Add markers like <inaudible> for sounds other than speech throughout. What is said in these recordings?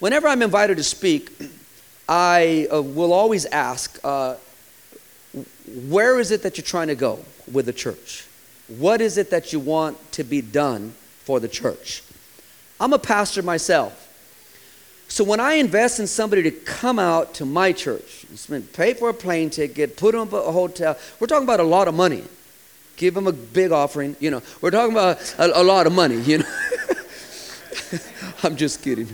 Whenever I'm invited to speak, I uh, will always ask, uh, where is it that you're trying to go with the church? What is it that you want to be done for the church? I'm a pastor myself. So when I invest in somebody to come out to my church, spend, pay for a plane ticket, put them up a hotel, we're talking about a lot of money. Give them a big offering, you know. We're talking about a, a lot of money, you know. <laughs> I'm just kidding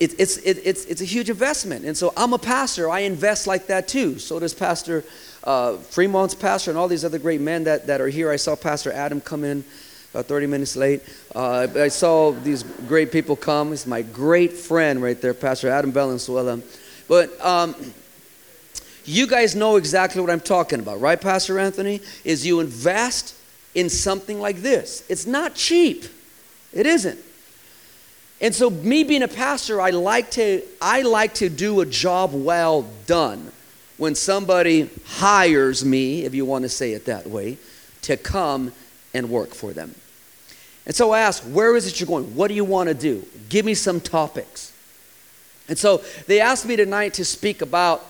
it, it's, it, it's, it's a huge investment. And so I'm a pastor. I invest like that too. So does Pastor uh, Fremont's pastor and all these other great men that, that are here. I saw Pastor Adam come in about 30 minutes late. Uh, I saw these great people come. He's my great friend right there, Pastor Adam Valenzuela. But um, you guys know exactly what I'm talking about, right, Pastor Anthony? Is you invest in something like this. It's not cheap. It isn't. And so me being a pastor, I like to I like to do a job well done when somebody hires me, if you want to say it that way, to come and work for them. And so I asked, where is it you're going? What do you want to do? Give me some topics. And so they asked me tonight to speak about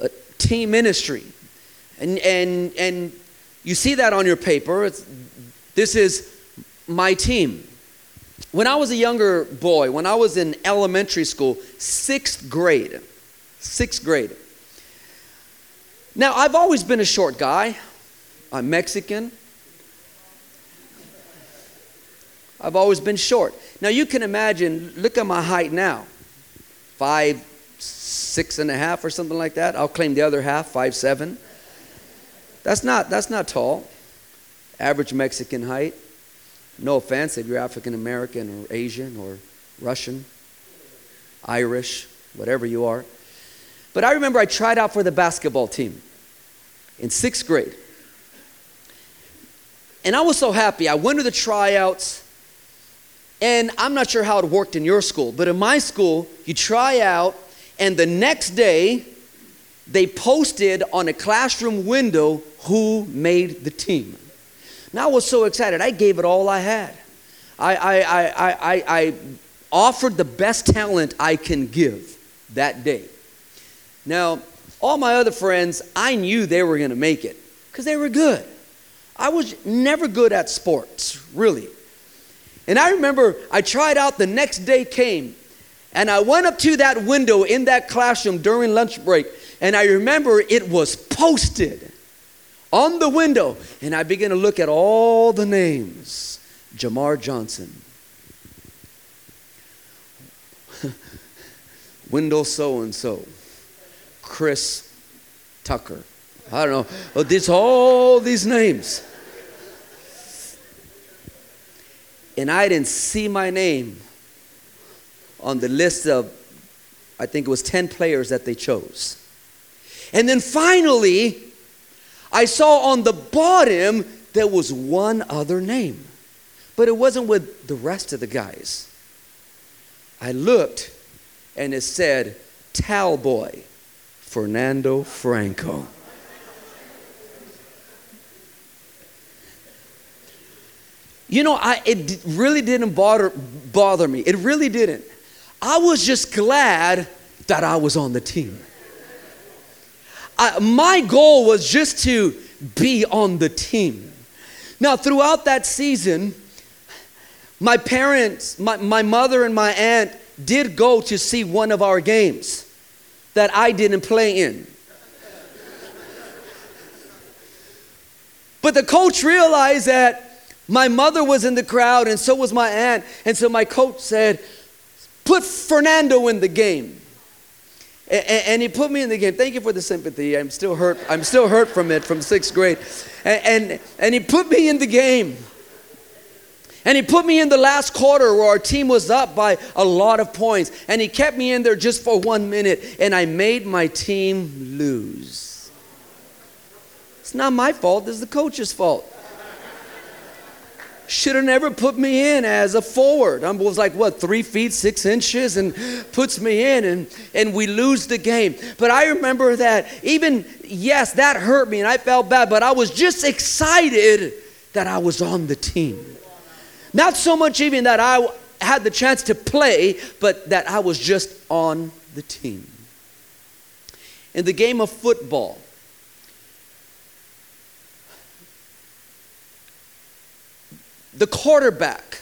uh, team ministry. And, and, and you see that on your paper. It's, this is my team. When I was a younger boy, when I was in elementary school, sixth grade, sixth grade. Now, I've always been a short guy. I'm Mexican. I've always been short. Now, you can imagine, look at my height now five, six and a half, or something like that. I'll claim the other half, five, seven. That's not, that's not tall. Average Mexican height. No offense if you're African American or Asian or Russian, Irish, whatever you are. But I remember I tried out for the basketball team in sixth grade. And I was so happy. I went to the tryouts, and I'm not sure how it worked in your school, but in my school, you try out, and the next day, they posted on a classroom window who made the team. And I was so excited. I gave it all I had. I, I, I, I, I offered the best talent I can give that day. Now, all my other friends, I knew they were going to make it because they were good. I was never good at sports, really. And I remember I tried out, the next day came, and I went up to that window in that classroom during lunch break, and I remember it was posted on the window, and I began to look at all the names Jamar Johnson, <laughs> Wendell so and so, Chris Tucker. I don't know. But it's all these names. And I didn't see my name on the list of, I think it was 10 players that they chose. And then finally, I saw on the bottom there was one other name, but it wasn't with the rest of the guys. I looked and it said, Talboy, Fernando Franco. You know, I, it really didn't bother, bother me. It really didn't. I was just glad that I was on the team. I, my goal was just to be on the team. Now, throughout that season, my parents, my, my mother and my aunt did go to see one of our games that I didn't play in. But the coach realized that my mother was in the crowd and so was my aunt. And so my coach said, Put Fernando in the game. And, and, he put me in the game. Thank you for the sympathy. I'm still hurt. I'm still hurt from it from sixth grade. And, and, and he put me in the game. And he put me in the last quarter where our team was up by a lot of points. And he kept me in there just for one minute. And I made my team lose. It's not my fault, it's the coach's fault should have never put me in as a forward. I was like, what, three feet, six inches, and puts me in, and, and we lose the game. But I remember that even, yes, that hurt me, and I felt bad, but I was just excited that I was on the team. Not so much even that I had the chance to play, but that I was just on the team. In the game of football, the quarterback,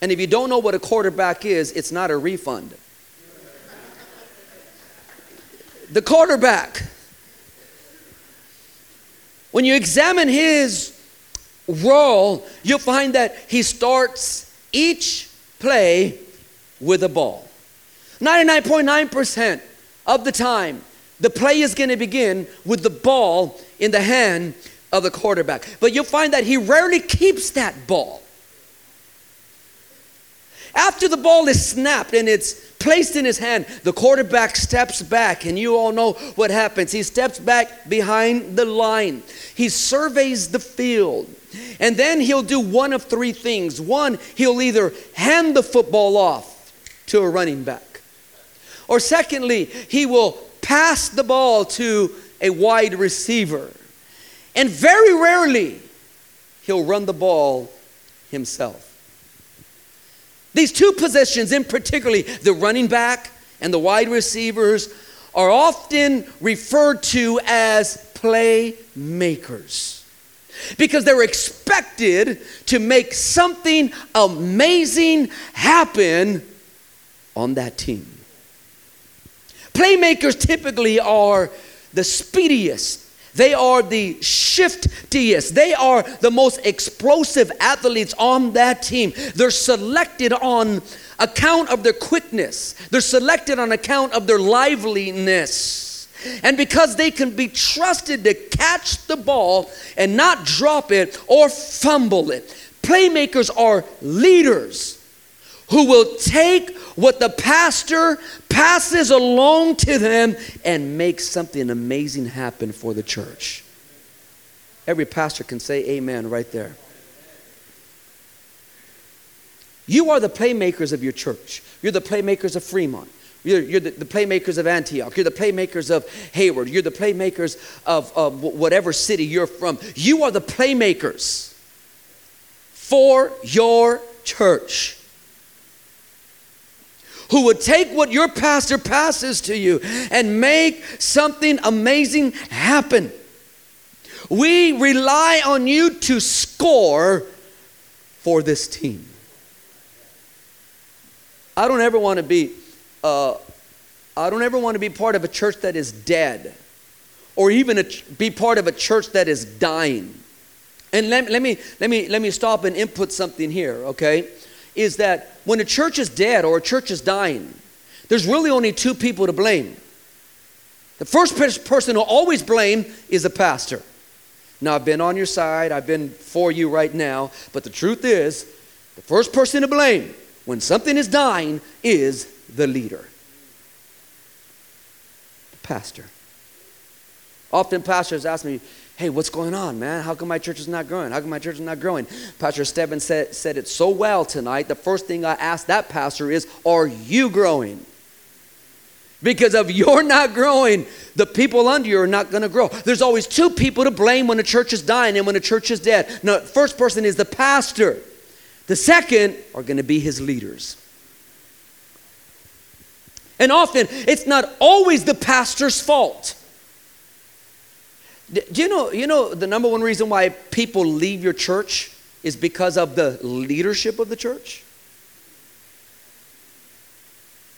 and if you don't know what a quarterback is, it's not a refund. The quarterback, when you examine his role, you'll find that he starts each play with a ball. 99.9% of the time, the play is going to begin with the ball in the hand of the quarterback. But you'll find that he rarely keeps that ball. After the ball is snapped and it's placed in his hand, the quarterback steps back, and you all know what happens. He steps back behind the line, he surveys the field, and then he'll do one of three things. One, he'll either hand the football off to a running back, or secondly, he will pass the ball to a wide receiver. And very rarely, he'll run the ball himself. These two positions, in particularly the running back and the wide receivers, are often referred to as playmakers because they're expected to make something amazing happen on that team. Playmakers typically are the speediest, they are the shiftiest. They are the most explosive athletes on that team. They're selected on account of their quickness, they're selected on account of their liveliness. And because they can be trusted to catch the ball and not drop it or fumble it, playmakers are leaders who will take what the pastor passes along to them and make something amazing happen for the church. Every pastor can say amen right there. You are the playmakers of your church. You're the playmakers of Fremont. You're, you're the, the, playmakers of Antioch. You're the playmakers of Hayward. You're the playmakers of, of whatever city you're from. You are the playmakers for your church who would take what your pastor passes to you and make something amazing happen. We rely on you to score for this team. I don't ever want to be, uh, I don't ever want to be part of a church that is dead or even a, be part of a church that is dying. And let, let, me, let, me, let me stop and input something here, okay? is that when a church is dead or a church is dying, there's really only two people to blame. The first person who always blame is the pastor. Now, I've been on your side, I've been for you right now, but the truth is, the first person to blame when something is dying is the leader. The pastor. Often pastors ask me, hey, what's going on, man? How come my church is not growing? How come my church is not growing? Pastor Stebbin said, said it so well tonight. The first thing I asked that pastor is, are you growing? Because if you're not growing, the people under you are not going to grow. There's always two people to blame when a church is dying and when a church is dead. Now, the first person is the pastor. The second are going to be his leaders. And often, it's not always the pastor's fault. Do you know, you know the number one reason why people leave your church is because of the leadership of the church?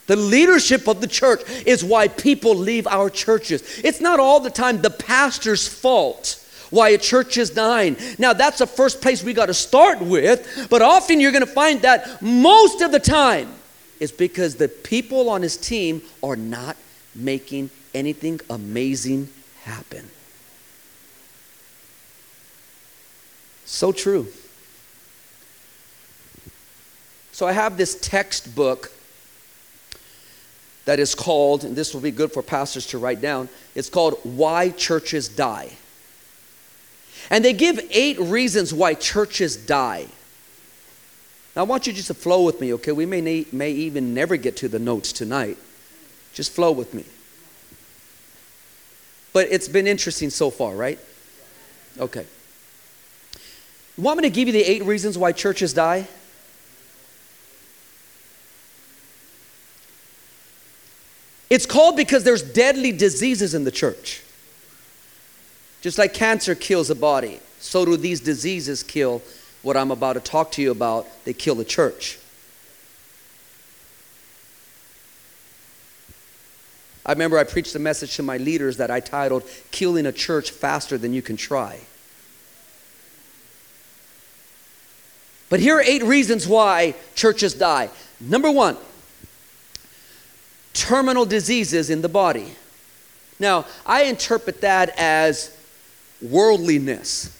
The leadership of the church is why people leave our churches. It's not all the time the pastor's fault why a church is dying. Now, that's the first place we got to start with, but often you're going to find that most of the time it's because the people on his team are not making anything amazing happen. So true. So I have this textbook that is called, and this will be good for pastors to write down, it's called Why Churches Die. And they give eight reasons why churches die. Now, I want you just to flow with me, okay? We may, may even never get to the notes tonight. Just flow with me. But it's been interesting so far, right? Okay. You want me to give you the eight reasons why churches die? It's called because there's deadly diseases in the church. Just like cancer kills a body, so do these diseases kill what I'm about to talk to you about. They kill the church. I remember I preached a message to my leaders that I titled Killing a Church Faster Than You Can Try. But here are eight reasons why churches die. Number one, terminal diseases in the body. Now, I interpret that as worldliness.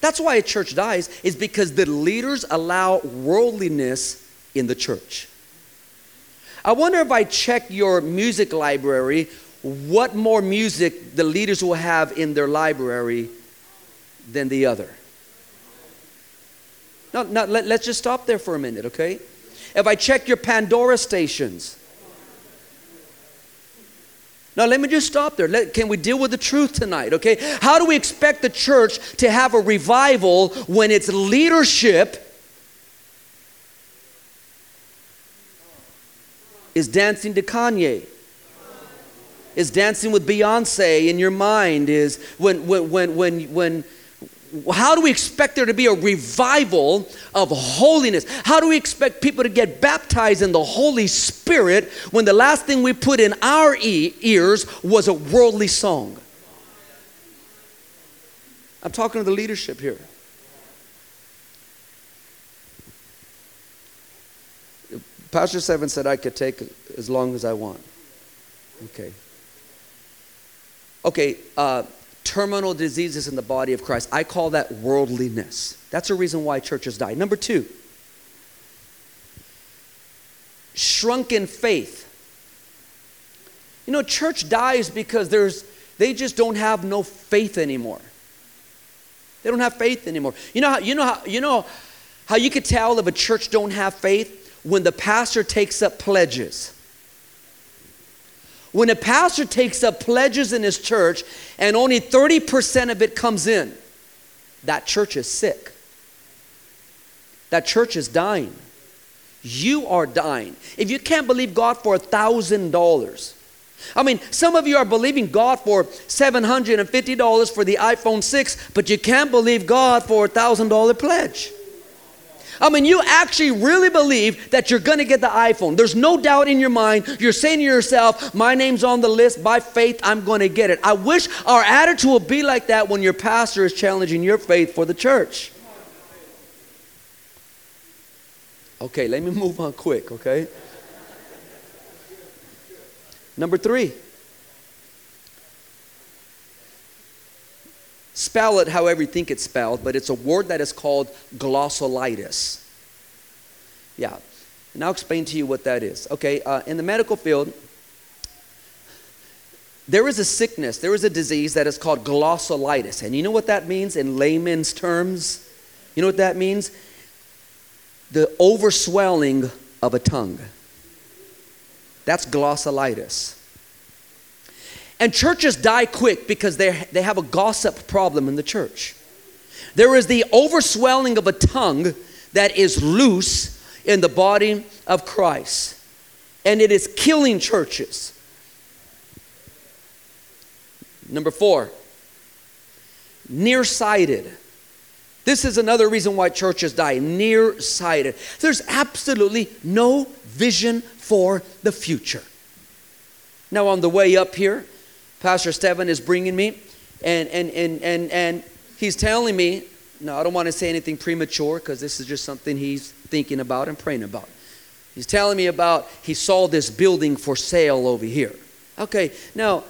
That's why a church dies, is because the leaders allow worldliness in the church. I wonder if I check your music library, what more music the leaders will have in their library than the other. No, no, let, let's just stop there for a minute, okay? If I check your Pandora stations, now, let me just stop there. Let, can we deal with the truth tonight, okay? How do we expect the church to have a revival when its leadership is dancing to Kanye? Is dancing with Beyonce in your mind? Is when, when, when, when, when how do we expect there to be a revival of holiness? How do we expect people to get baptized in the Holy Spirit when the last thing we put in our e- ears was a worldly song? I'm talking to the leadership here. Pastor Seven said I could take as long as I want. Okay. Okay, uh, terminal diseases in the body of Christ. I call that worldliness. That's a reason why churches die. Number two, shrunken faith. You know, church dies because there's they just don't have no faith anymore. They don't have faith anymore. You know how you know how you know how you could tell if a church don't have faith when the pastor takes up pledges. When a pastor takes up pledges in his church and only 30% of it comes in, that church is sick. That church is dying. You are dying. If you can't believe God for a thousand dollars, I mean, some of you are believing God for $750 for the iPhone 6, but you can't believe God for a thousand dollar pledge. I mean, you actually really believe that you're going to get the iPhone. There's no doubt in your mind. You're saying to yourself, My name's on the list. By faith, I'm going to get it. I wish our attitude would be like that when your pastor is challenging your faith for the church. Okay, let me <laughs> move on quick, okay? Number three. Spell it however you think it's spelled, but it's a word that is called glossolitis. Yeah, and I'll explain to you what that is. Okay, uh, in the medical field, there is a sickness, there is a disease that is called glossolitis. And you know what that means in layman's terms? You know what that means? The overswelling of a tongue. That's glossolitis. And churches die quick because they they have a gossip problem in the church. There is the overswelling of a tongue that is loose in the body of Christ, and it is killing churches. Number four, nearsighted. This is another reason why churches die nearsighted. There's absolutely no vision for the future. Now, on the way up here, Pastor Stephen is bringing me, and, and, and, and, and he's telling me, no, I don't want to say anything premature because this is just something he's thinking about and praying about. He's telling me about he saw this building for sale over here. Okay, now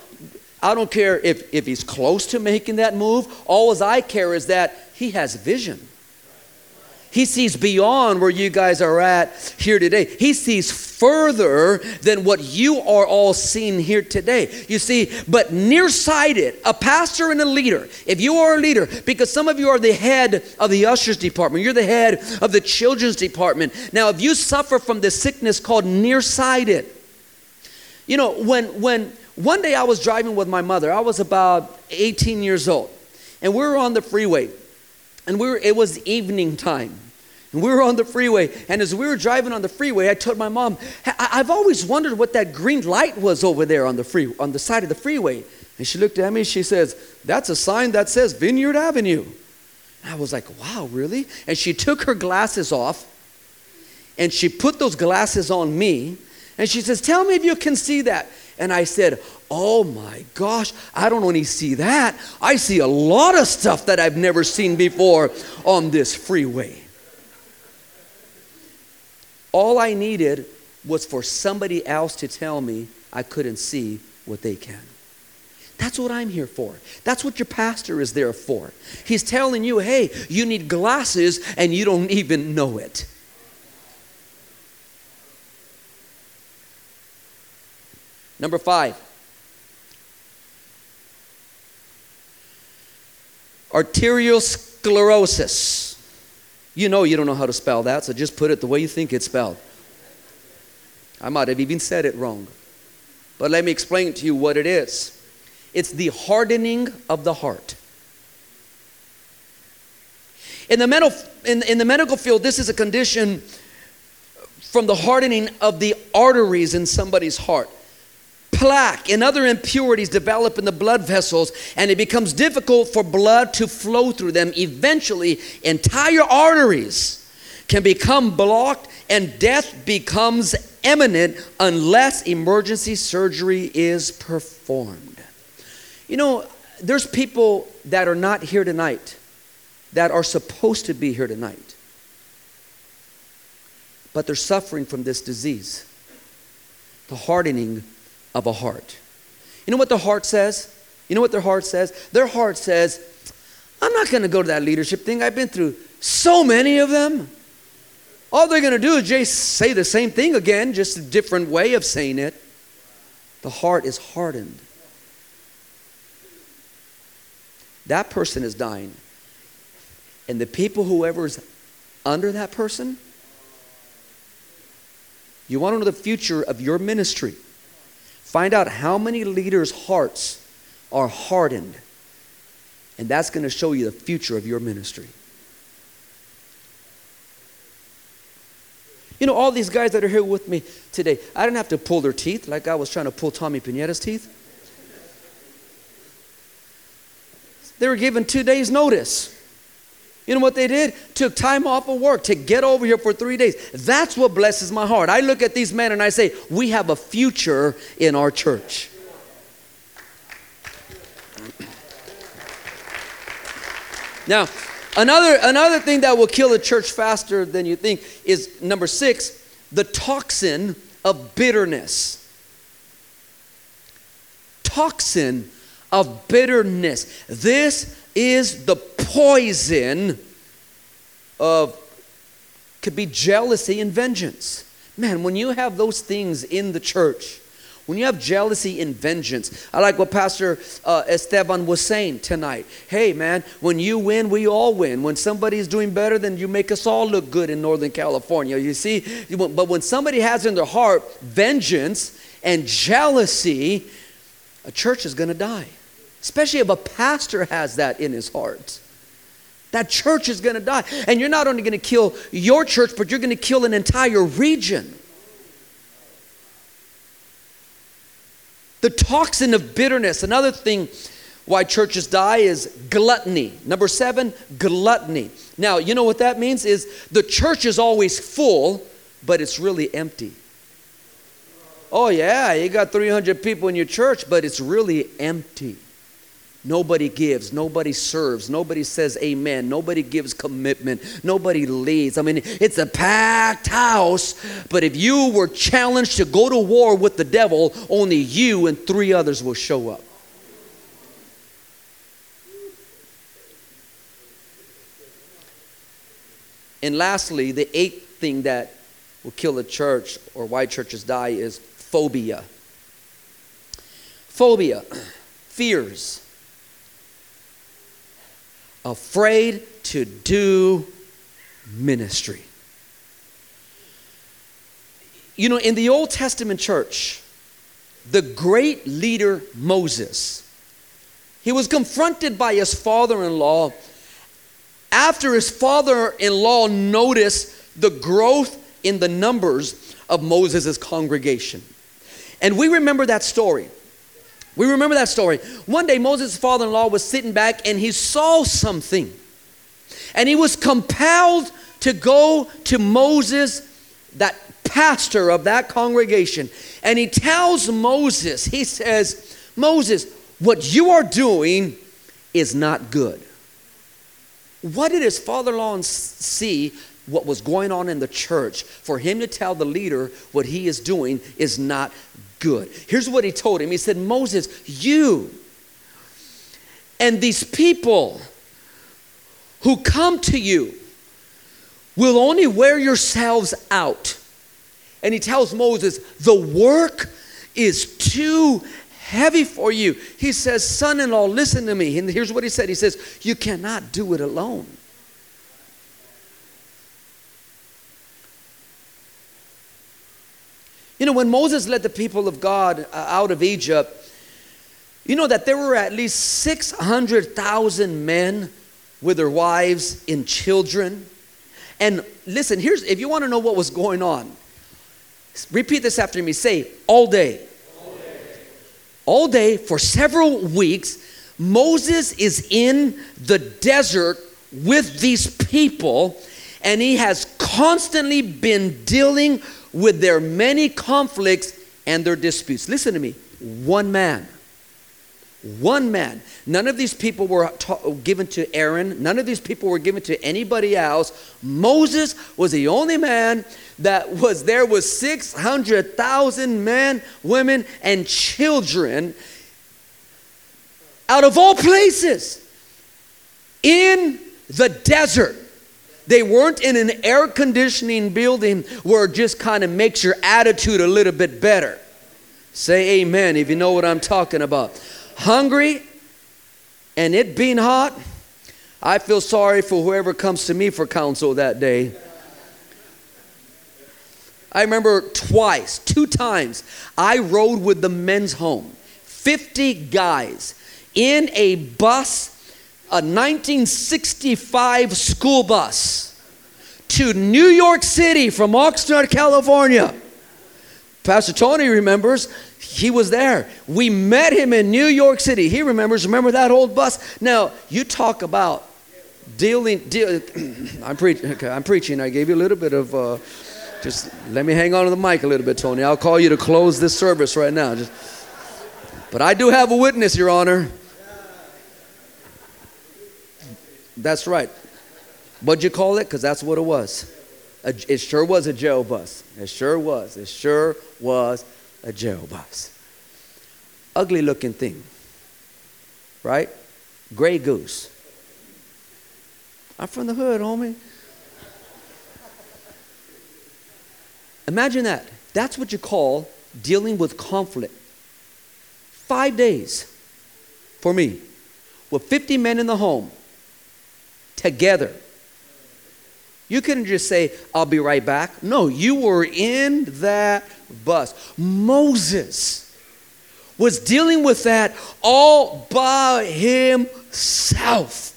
I don't care if, if he's close to making that move. All I care is that he has vision. He sees beyond where you guys are at here today. He sees further than what you are all seeing here today. You see, but nearsighted, a pastor and a leader, if you are a leader, because some of you are the head of the ushers department, you're the head of the children's department. Now, if you suffer from this sickness called nearsighted, you know, when when one day I was driving with my mother, I was about 18 years old, and we were on the freeway, and we were it was evening time we were on the freeway, and as we were driving on the freeway, I told my mom, I've always wondered what that green light was over there on the free on the side of the freeway. And she looked at me, she says, That's a sign that says Vineyard Avenue. And I was like, Wow, really? And she took her glasses off and she put those glasses on me, and she says, Tell me if you can see that. And I said, Oh my gosh, I don't only see that, I see a lot of stuff that I've never seen before on this freeway. All I needed was for somebody else to tell me I couldn't see what they can. That's what I'm here for. That's what your pastor is there for. He's telling you, hey, you need glasses and you don't even know it. Number five, arteriosclerosis. You know you don't know how to spell that, so just put it the way you think it's spelled. I might have even said it wrong. But let me explain to you what it is it's the hardening of the heart. In the, medical, in, in the medical field, this is a condition from the hardening of the arteries in somebody's heart plaque and other impurities develop in the blood vessels, and it becomes difficult for blood to flow through them. Eventually, entire arteries can become blocked, and death becomes imminent unless emergency surgery is performed. You know, there's people that are not here tonight that are supposed to be here tonight, but they're suffering from this disease the hardening of a heart. You know what the heart says? You know what their heart says? Their heart says, I'm not going to go to that leadership thing. I've been through so many of them. All they're going to do is just say the same thing again, just a different way of saying it. The heart is hardened. That person is dying. And the people, whoever's under that person, you want to know the future of your ministry. Find out how many leaders' hearts are hardened, and that's going to show you the future of your ministry. You know, all these guys that are here with me today, I didn't have to pull their teeth like I was trying to pull Tommy Pineda's teeth. They were given two days' notice. You know what they did? Took time off of work to get over here for three days. That's what blesses my heart. I look at these men and I say, we have a future in our church. Now, another, another thing that will kill a church faster than you think is number six, the toxin of bitterness. Toxin of bitterness. This is the poison of could be jealousy and vengeance. Man, when you have those things in the church, when you have jealousy and vengeance, I like what Pastor uh, Esteban was saying tonight. Hey, man, when you win, we all win. When somebody's doing better, then you make us all look good in Northern California. You see, but when somebody has in their heart vengeance and jealousy, a church is going to die. Especially if a pastor has that in his heart. That church is going to die. And you're not only going to kill your church, but you're going to kill an entire region. The toxin of bitterness. Another thing why churches die is gluttony. Number seven, gluttony. Now, you know what that means? Is the church is always full, but it's really empty. Oh, yeah, you got 300 people in your church, but it's really empty. Nobody gives, nobody serves, nobody says amen, nobody gives commitment, nobody leads. I mean, it's a packed house, but if you were challenged to go to war with the devil, only you and three others will show up. And lastly, the eighth thing that will kill a church or why churches die is phobia. Phobia, <clears throat> fears afraid to do ministry. You know, in the Old Testament church, the great leader Moses, he was confronted by his father in law after his father in law noticed the growth in the numbers of Moses' congregation. And we remember that story. We remember that story. One day, Moses' father in law was sitting back and he saw something. And he was compelled to go to Moses, that pastor of that congregation. And he tells Moses, he says, Moses, what you are doing is not good. What did his father in law see what was going on in the church for him to tell the leader what he is doing is not good? Here's what he told him He said, Moses, you and these people who come to you will only wear yourselves out. And he tells Moses, the work is too heavy for you. He says, Son in law, listen to me. And here's what he said He says, You cannot do it alone. You know, when Moses led the people of God uh, out of Egypt, you know that there were at least 600,000 men with their wives and children. And listen, here's if you want to know what was going on, repeat this after me. Say, all day all day for several weeks, Moses is in the desert with these people, and he has constantly been dealing with their many conflicts and their disputes. Listen to me one man. One man. None of these people were ta- given to Aaron. None of these people were given to anybody else. Moses was the only man that was there was 600,000 men, women, and children out of all places in the desert. They weren't in an air conditioning building where it just kind of makes your attitude a little bit better. Say amen if you know what I'm talking about. Hungry and it being hot, I feel sorry for whoever comes to me for counsel that day. I remember twice, two times, I rode with the men's home. 50 guys in a bus, a 1965 school bus, to New York City from Oxnard, California. Pastor Tony remembers he was there. We met him in New York City. He remembers. Remember that old bus? Now you talk about dealing. Deal, <clears throat> I'm preaching. Okay, I'm preaching. I gave you a little bit of. Uh, just let me hang on to the mic a little bit, Tony. I'll call you to close this service right now. Just, but I do have a witness, Your Honor. That's right. What'd you call it? Because that's what it was. It sure was a jail bus. It sure was. It sure was a jail bus. Ugly looking thing. Right? Gray goose. I'm from the hood, homie. Imagine that. That's what you call dealing with conflict. Five days for me with 50 men in the home together. You couldn't just say, I'll be right back. No, you were in that bus. Moses was dealing with that all by himself.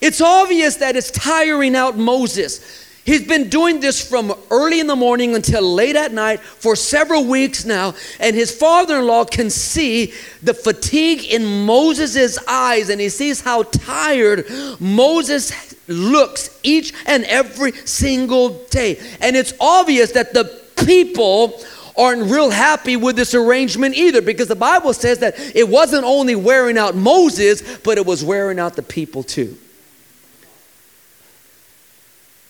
It's obvious that it's tiring out Moses. He's been doing this from early in the morning until late at night for several weeks now, and his father in law can see the fatigue in Moses' eyes, and he sees how tired Moses looks each and every single day. And it's obvious that the people aren't real happy with this arrangement either because the Bible says that it wasn't only wearing out Moses, but it was wearing out the people too.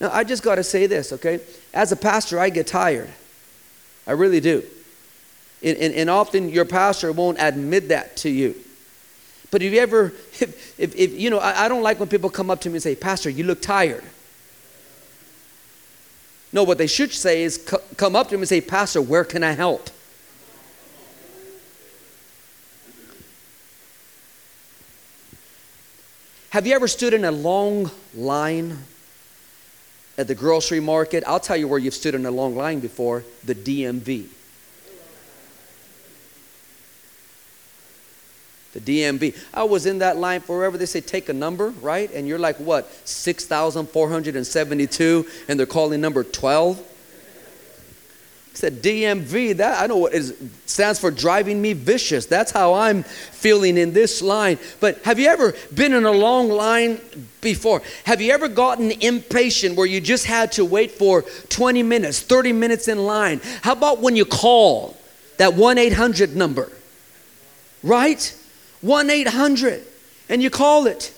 Now, I just got to say this, okay? As a pastor, I get tired. I really do. And, and, and, often your pastor won't admit that to you. But if you ever, <laughs> if, if, if you know, I, I, don't like when people come up to me and say, Pastor, you look tired. No, what they should say is co- come up to me and say, Pastor, where can I help? Have you ever stood in a long line at the grocery market. I'll tell you where you've stood in a long line before the DMV. the DMV. I was in that line forever. They say take a number, right? And you're like, what, 6,472, and they're calling number 12? He said DMV, that I know what it stands for driving me vicious. That's how I'm feeling in this line. But have you ever been in a long line before? Have you ever gotten impatient where you just had to wait for 20 minutes, 30 minutes in line? How about when you call that 1 800 number? Right? 1 800, and you call it,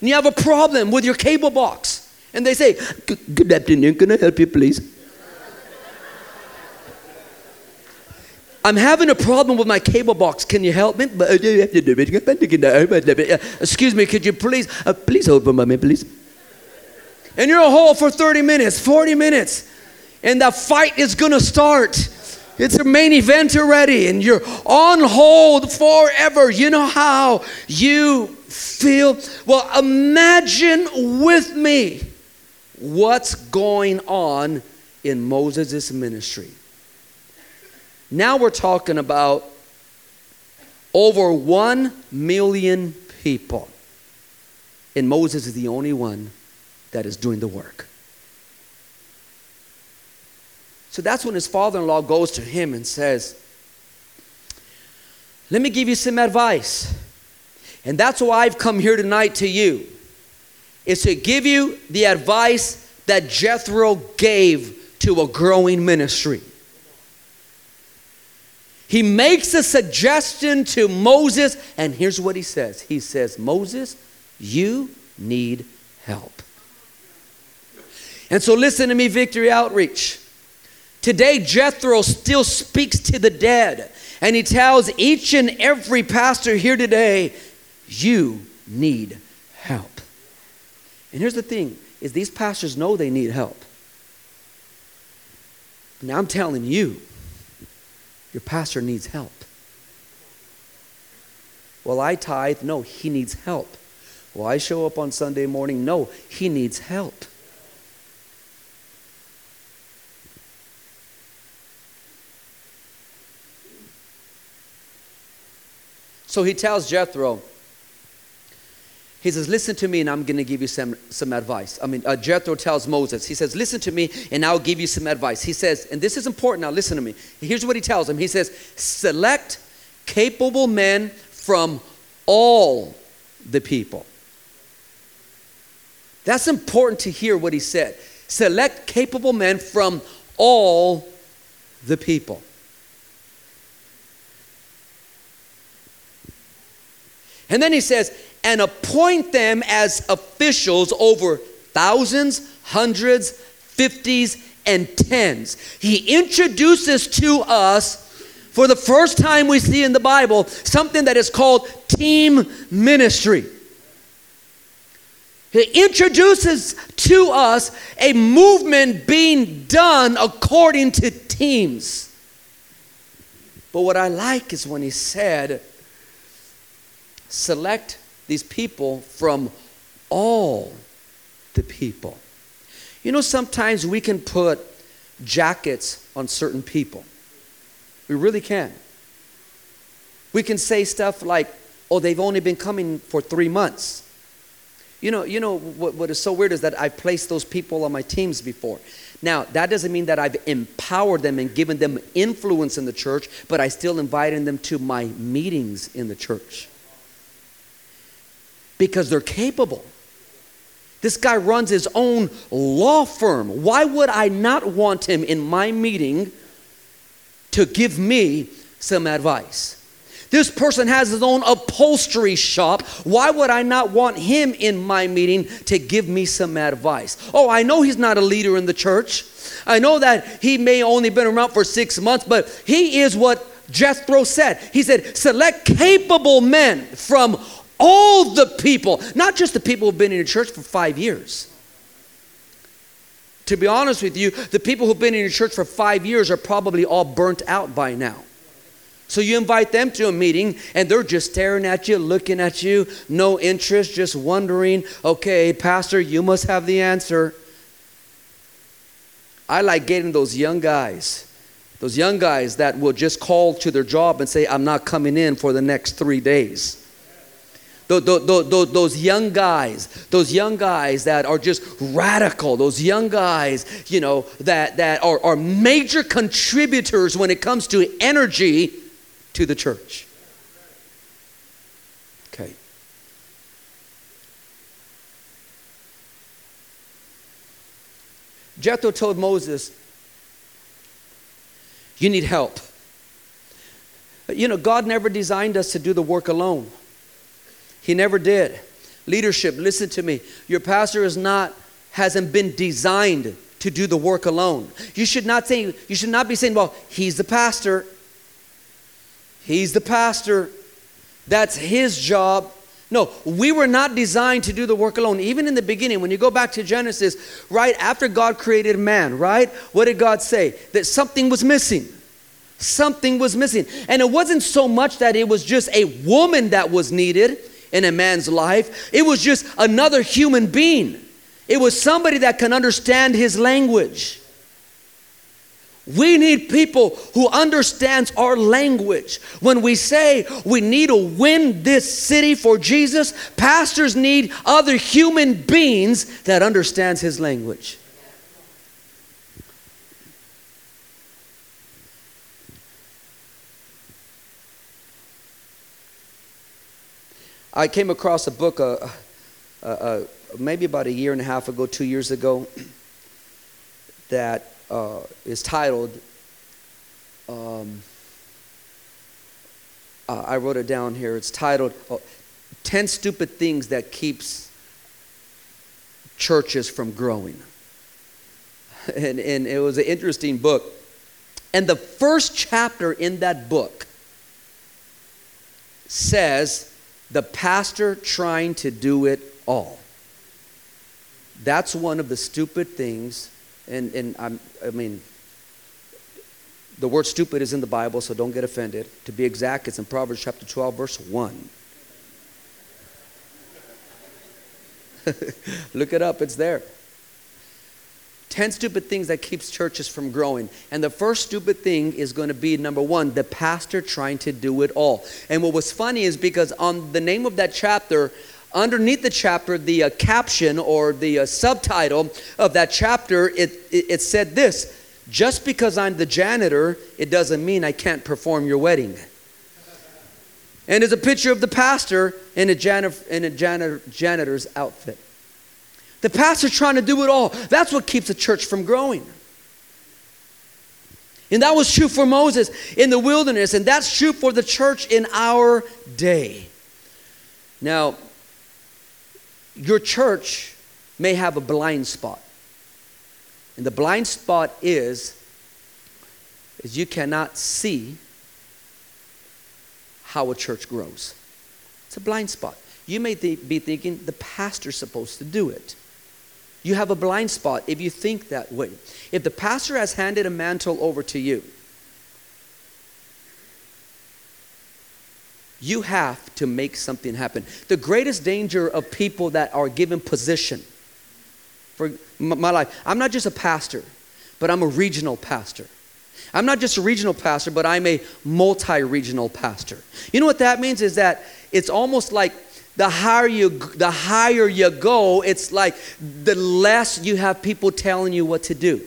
and you have a problem with your cable box, and they say, Good afternoon, can I help you, please? I'm having a problem with my cable box. Can you help me? Excuse me, could you please, uh, please a moment, please? And you're a hole for 30 minutes, 40 minutes, and the fight is gonna start. It's a main event already, and you're on hold forever. You know how you feel? Well, imagine with me what's going on in Moses' ministry. Now we're talking about over one million people. And Moses is the only one that is doing the work. So that's when his father in law goes to him and says, Let me give you some advice. And that's why I've come here tonight to you, is to give you the advice that Jethro gave to a growing ministry. He makes a suggestion to Moses, and here's what he says He says, Moses, you need help. And so, listen to me, Victory Outreach. Today, Jethro still speaks to the dead, and he tells each and every pastor here today, you need help. And here's the thing is these pastors know they need help. Now I'm telling you, your pastor needs help. Well, I tithe. No, he needs help. Well, I show up on Sunday morning. No, he needs help. So he tells Jethro, he says, Listen to me, and I'm going to give you some, some advice. I mean, uh, Jethro tells Moses, He says, Listen to me, and I'll give you some advice. He says, and this is important now, listen to me. Here's what he tells him He says, Select capable men from all the people. That's important to hear what he said. Select capable men from all the people. And then he says, and appoint them as officials over thousands, hundreds, fifties, and tens. He introduces to us, for the first time we see in the Bible, something that is called team ministry. He introduces to us a movement being done according to teams. But what I like is when he said, select these people from all the people. You know, sometimes we can put jackets on certain people. We really can. We can say stuff like, oh, they've only been coming for three months. You know, you know what, what is so weird is that I've placed those people on my teams before. Now, that doesn't mean that I've empowered them and given them influence in the church, but I still invited them to my meetings in the church because they're capable. This guy runs his own law firm. Why would I not want him in my meeting to give me some advice? This person has his own upholstery shop. Why would I not want him in my meeting to give me some advice? Oh, I know he's not a leader in the church. I know that he may only been around for six months, but he is what Jethro said. He said, select capable men from all the people, not just the people who've been in your church for five years. To be honest with you, the people who've been in your church for five years are probably all burnt out by now. So you invite them to a meeting and they're just staring at you, looking at you, no interest, just wondering, okay, Pastor, you must have the answer. I like getting those young guys, those young guys that will just call to their job and say, I'm not coming in for the next three days. Those young guys, those young guys that are just radical, those young guys, you know, that, that are, are major contributors when it comes to energy to the church. Okay. Jethro told Moses, You need help. You know, God never designed us to do the work alone. He never did. Leadership, listen to me. Your pastor is not, hasn't been designed to do the work alone. You should not say, you should not be saying, well, he's the pastor. He's the pastor. That's his job. No, we were not designed to do the work alone. Even in the beginning, when you go back to Genesis, right after God created man, right? What did God say? That something was missing. Something was missing. And it wasn't so much that it was just a woman that was needed, in a man's life. It was just another human being. It was somebody that can understand his language. We need people who understands our language. When we say we need to win this city for Jesus, pastors need other human beings that understands his language. I came across a book uh, uh, uh, maybe about a year and a half ago, two years ago, that uh, is titled, um, uh, I wrote it down here. It's titled uh, 10 Stupid Things That Keeps Churches from Growing. <laughs> And, and it was an interesting book. And the first chapter in that book says, the pastor trying to do it all. That's one of the stupid things, and, and I'm, I mean, the word stupid is in the Bible, so don't get offended. To be exact, it's in Proverbs chapter 12, verse 1. <laughs> Look it up, it's there. 10 stupid things that keeps churches from growing. And the first stupid thing is going to be number 1, the pastor trying to do it all. And what was funny is because on the name of that chapter, underneath the chapter, the uh, caption or the uh, subtitle of that chapter, it, it, it said this Just because I'm the janitor, it doesn't mean I can't perform your wedding. And it's a picture of the pastor in a, janitor, in a janitor, janitor's outfit. The pastor's trying to do it all. That's what keeps the church from growing. And that was true for Moses in the wilderness, and that's true for the church in our day. Now, your church may have a blind spot. And the blind spot is is you cannot see how a church grows. It's a blind spot. You may th- be thinking the pastor's supposed to do it. You have a blind spot if you think that way. If the pastor has handed a mantle over to you, you have to make something happen. The greatest danger of people that are given position for my life, I'm not just a pastor, but I'm a regional pastor. I'm not just a regional pastor, but I'm a multi regional pastor. You know what that means? Is that it's almost like the higher you the higher you go it's like the less you have people telling you what to do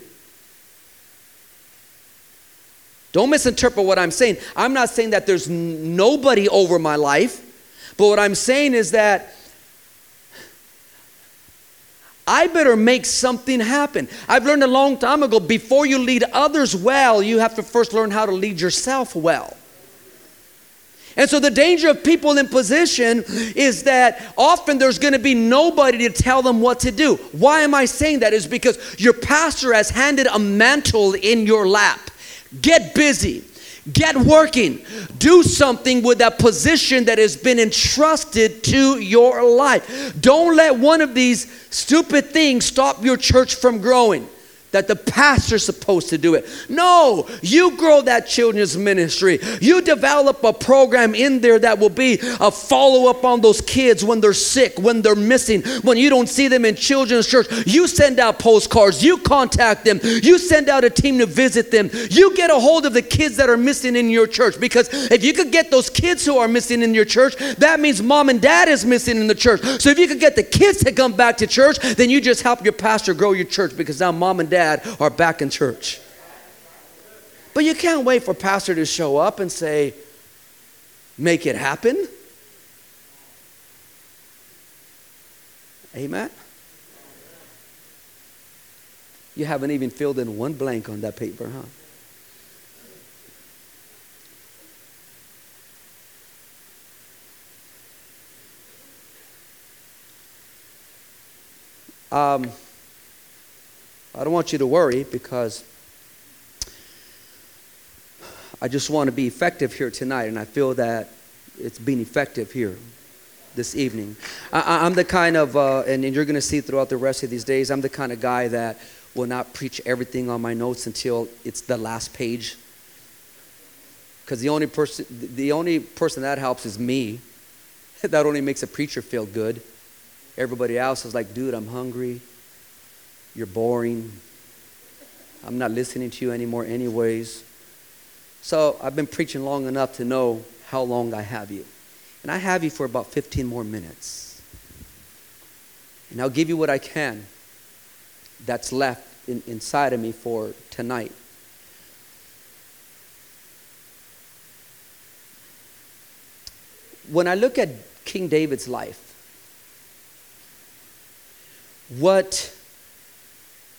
don't misinterpret what i'm saying i'm not saying that there's nobody over my life but what i'm saying is that I better make something happen. I've learned a long time ago before you lead others well, you have to first learn how to lead yourself well. And so the danger of people in position is that often there's going to be nobody to tell them what to do. Why am I saying that? Is because your pastor has handed a mantle in your lap. Get busy. Get working. Do something with that position that has been entrusted to your life. Don't let one of these stupid things stop your church from growing. That the pastor's supposed to do it. No, you grow that children's ministry. You develop a program in there that will be a follow up on those kids when they're sick, when they're missing, when you don't see them in children's church. You send out postcards, you contact them, you send out a team to visit them. You get a hold of the kids that are missing in your church because if you could get those kids who are missing in your church, that means mom and dad is missing in the church. So if you could get the kids to come back to church, then you just help your pastor grow your church because now mom and dad are back in church. But you can't wait for pastor to show up and say, make it happen. Amen. You haven't even filled in one blank on that paper, huh? Um, I don't want you to worry because I just want to be effective here tonight, and I feel that it's been effective here this evening. I, am the kind of, uh, and, and you're going to see throughout the rest of these days, I'm the kind of guy that will not preach everything on my notes until it's the last page. Because the only person, the only person that helps is me. <laughs> that only makes a preacher feel good. Everybody else is like, dude, I'm hungry. You're boring. I'm not listening to you anymore, anyways. So I've been preaching long enough to know how long I have you. And I have you for about 15 more minutes. And I'll give you what I can that's left in, inside of me for tonight. When I look at King David's life, what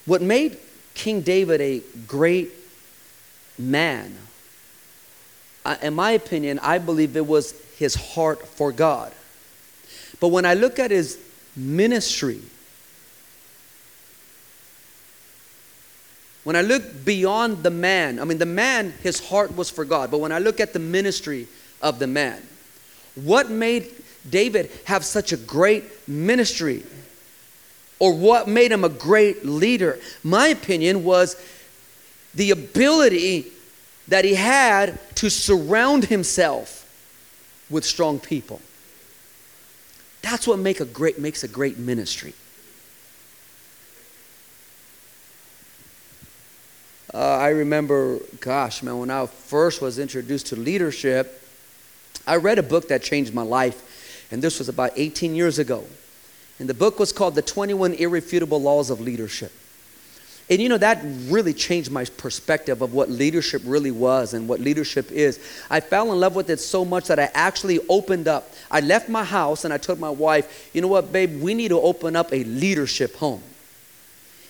what made King David a great man, uh, in my opinion, I believe it was his heart for God. But when I look at his ministry, when I look beyond the man, I mean, the man, his heart was for God. But when I look at the ministry of the man, what made David have such a great ministry? Or what made him a great leader, my opinion was the ability that he had to surround himself with strong people. That's what make a great, makes a great ministry. Uh, I remember, gosh, man, when I first was introduced to leadership, I read a book that changed my life, and this was about 18 years ago. And the book was called The 21 Irrefutable Laws of Leadership. And you know, that really changed my perspective of what leadership really was and what leadership is. I fell in love with it so much that I actually opened up. I left my house and I told my wife, you know what, babe, we need to open up a leadership home.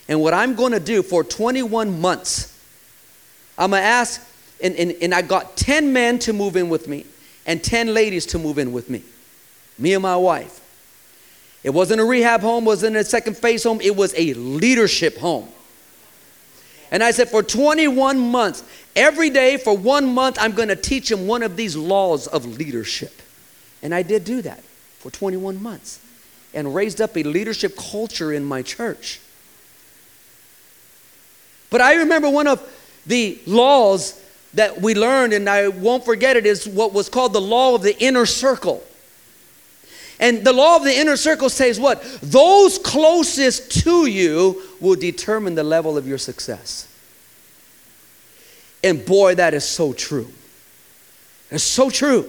And what I'm going to do for 21 months, I'm going to ask, and, and, and I got 10 men to move in with me and 10 ladies to move in with me, me and my wife. It wasn't a rehab home, it wasn't a second phase home, it was a leadership home. And I said, for 21 months, every day for one month, I'm going to teach him one of these laws of leadership. And I did do that for 21 months and raised up a leadership culture in my church. But I remember one of the laws that we learned, and I won't forget it, is what was called the law of the inner circle. And the law of the inner circle says what? Those closest to you will determine the level of your success. And boy, that is so true. It's so true.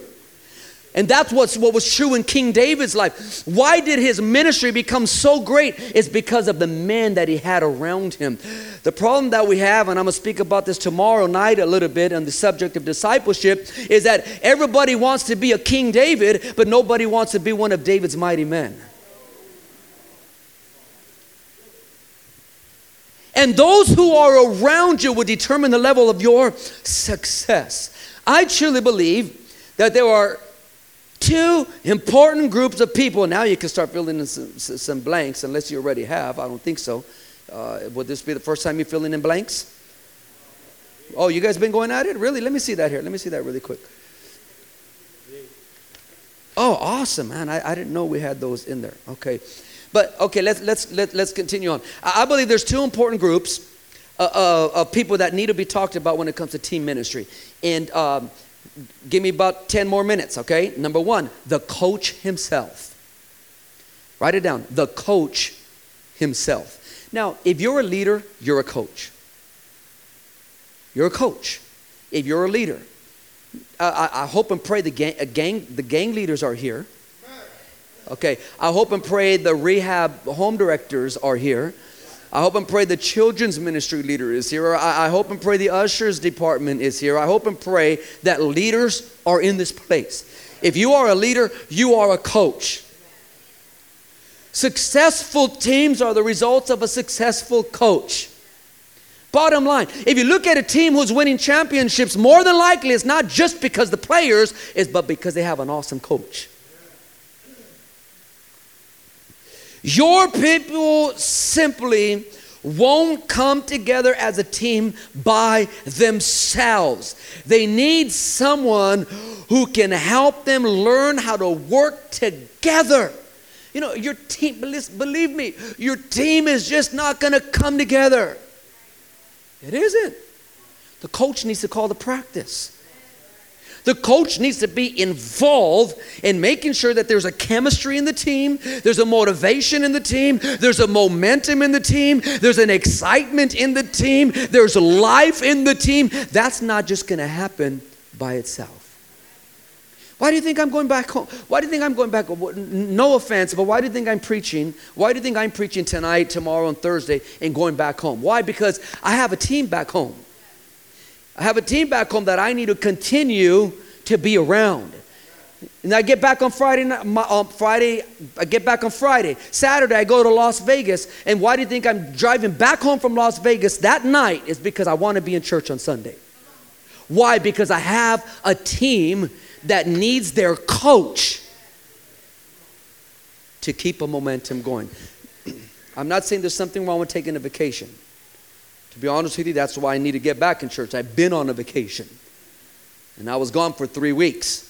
And that's what's, what was true in King David's life. Why did his ministry become so great? It's because of the men that he had around him. The problem that we have, and I'm going to speak about this tomorrow night a little bit on the subject of discipleship, is that everybody wants to be a King David, but nobody wants to be one of David's mighty men. And those who are around you will determine the level of your success. I truly believe that there are two important groups of people. Now you can start filling in some, some blanks, unless you already have. I don't think so. Uh, would this be the first time you're filling in blanks? Oh, you guys been going at it? Really? Let me see that here. Let me see that really quick. Oh, awesome, man. I, I didn't know we had those in there. Okay. But okay, let's let's let, let's continue on. I, I believe there's two important groups uh, uh, of people that need to be talked about when it comes to team ministry. And um, give me about 10 more minutes, okay? Number one, the coach himself. Write it down the coach himself. Now, if you're a leader, you're a coach. You're a coach. If you're a leader, I, I hope and pray the gang, gang, the gang leaders are here. Okay, I hope and pray the rehab home directors are here. I hope and pray the children's ministry leader is here. I, I hope and pray the ushers department is here. I hope and pray that leaders are in this place. If you are a leader, you are a coach. Successful teams are the results of a successful coach. Bottom line, if you look at a team who's winning championships, more than likely it's not just because the players, is but because they have an awesome coach. Your people simply won't come together as a team by themselves. They need someone who can help them learn how to work together. You know, your team, believe me, your team is just not going to come together. It isn't. The coach needs to call the practice. The coach needs to be involved in making sure that there's a chemistry in the team, there's a motivation in the team, there's a momentum in the team, there's an excitement in the team, there's life in the team. That's not just going to happen by itself. Why do you think I'm going back home? Why do you think I'm going back? No offense, but why do you think I'm preaching? Why do you think I'm preaching tonight, tomorrow, and Thursday and going back home? Why? Because I have a team back home. I have a team back home that I need to continue to be around. And I get back on Friday night, on um, Friday, I get back on Friday. Saturday, I go to Las Vegas. And why do you think I'm driving back home from Las Vegas that night? Is because I want to be in church on Sunday. Why? Because I have a team that needs their coach to keep a momentum going. <clears throat> I'm not saying there's something wrong with taking a vacation. To be honest with you, that's why I need to get back in church. I've been on a vacation. And I was gone for three weeks.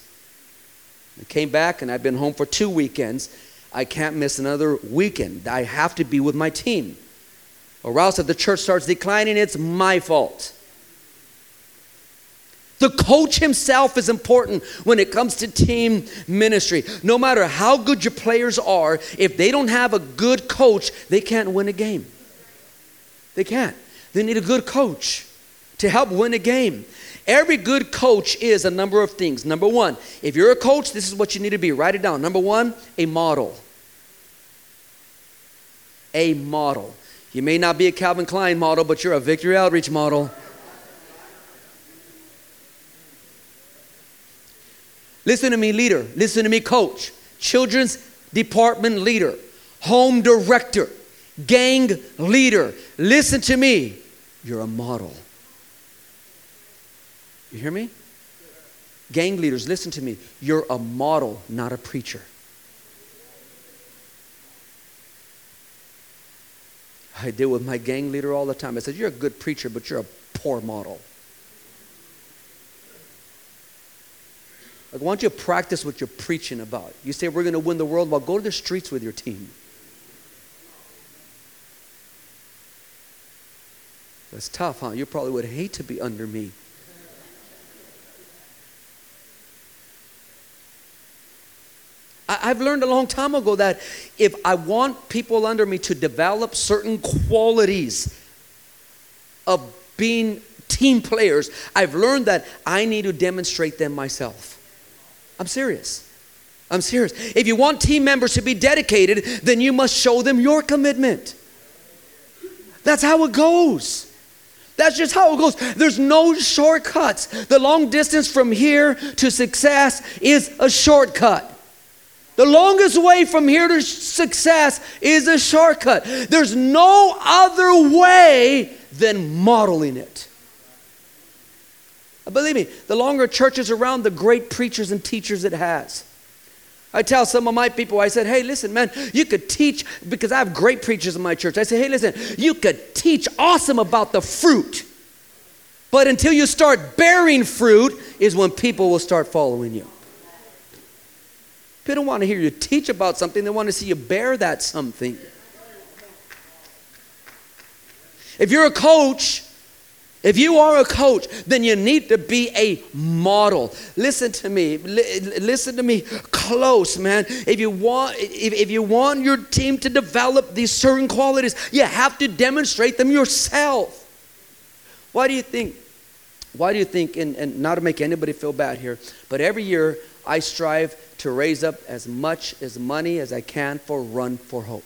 I came back and I've been home for two weekends. I can't miss another weekend. I have to be with my team. Or else if the church starts declining, it's my fault. The coach himself is important when it comes to team ministry. No matter how good your players are, if they don't have a good coach, they can't win a game. They can't. They need a good coach to help win a game. Every good coach is a number of things. Number one, if you're a coach, this is what you need to be. Write it down. Number one, a model. A model. You may not be a Calvin Klein model, but you're a Victory Outreach model. Listen to me, leader. Listen to me, coach. Children's department leader, home director, gang leader. Listen to me. You're a model. You hear me? Gang leaders, listen to me. You're a model, not a preacher. I deal with my gang leader all the time. I said, You're a good preacher, but you're a poor model. Like, why don't you practice what you're preaching about? You say we're going to win the world. Well, go to the streets with your team. That's tough, huh? You probably would hate to be under me. I've learned a long time ago that if I want people under me to develop certain qualities of being team players, I've learned that I need to demonstrate them myself. I'm serious. I'm serious. If you want team members to be dedicated, then you must show them your commitment. That's how it goes. That's just how it goes. There's no shortcuts. The long distance from here to success is a shortcut. The longest way from here to success is a shortcut. There's no other way than modeling it. Believe me, the longer church is around, the great preachers and teachers it has. I tell some of my people, I said, hey, listen, man, you could teach, because I have great preachers in my church. I say, hey, listen, you could teach awesome about the fruit. But until you start bearing fruit, is when people will start following you. People don't want to hear you teach about something, they want to see you bear that something. If you're a coach, if you are a coach, then you need to be a model. Listen to me. listen to me close, man. If you want if, if you want your team to develop these certain qualities, you have to demonstrate them yourself. Why do you think why do you think and, and not to make anybody feel bad here, but every year I strive to raise up as much as money as I can for Run for Hope.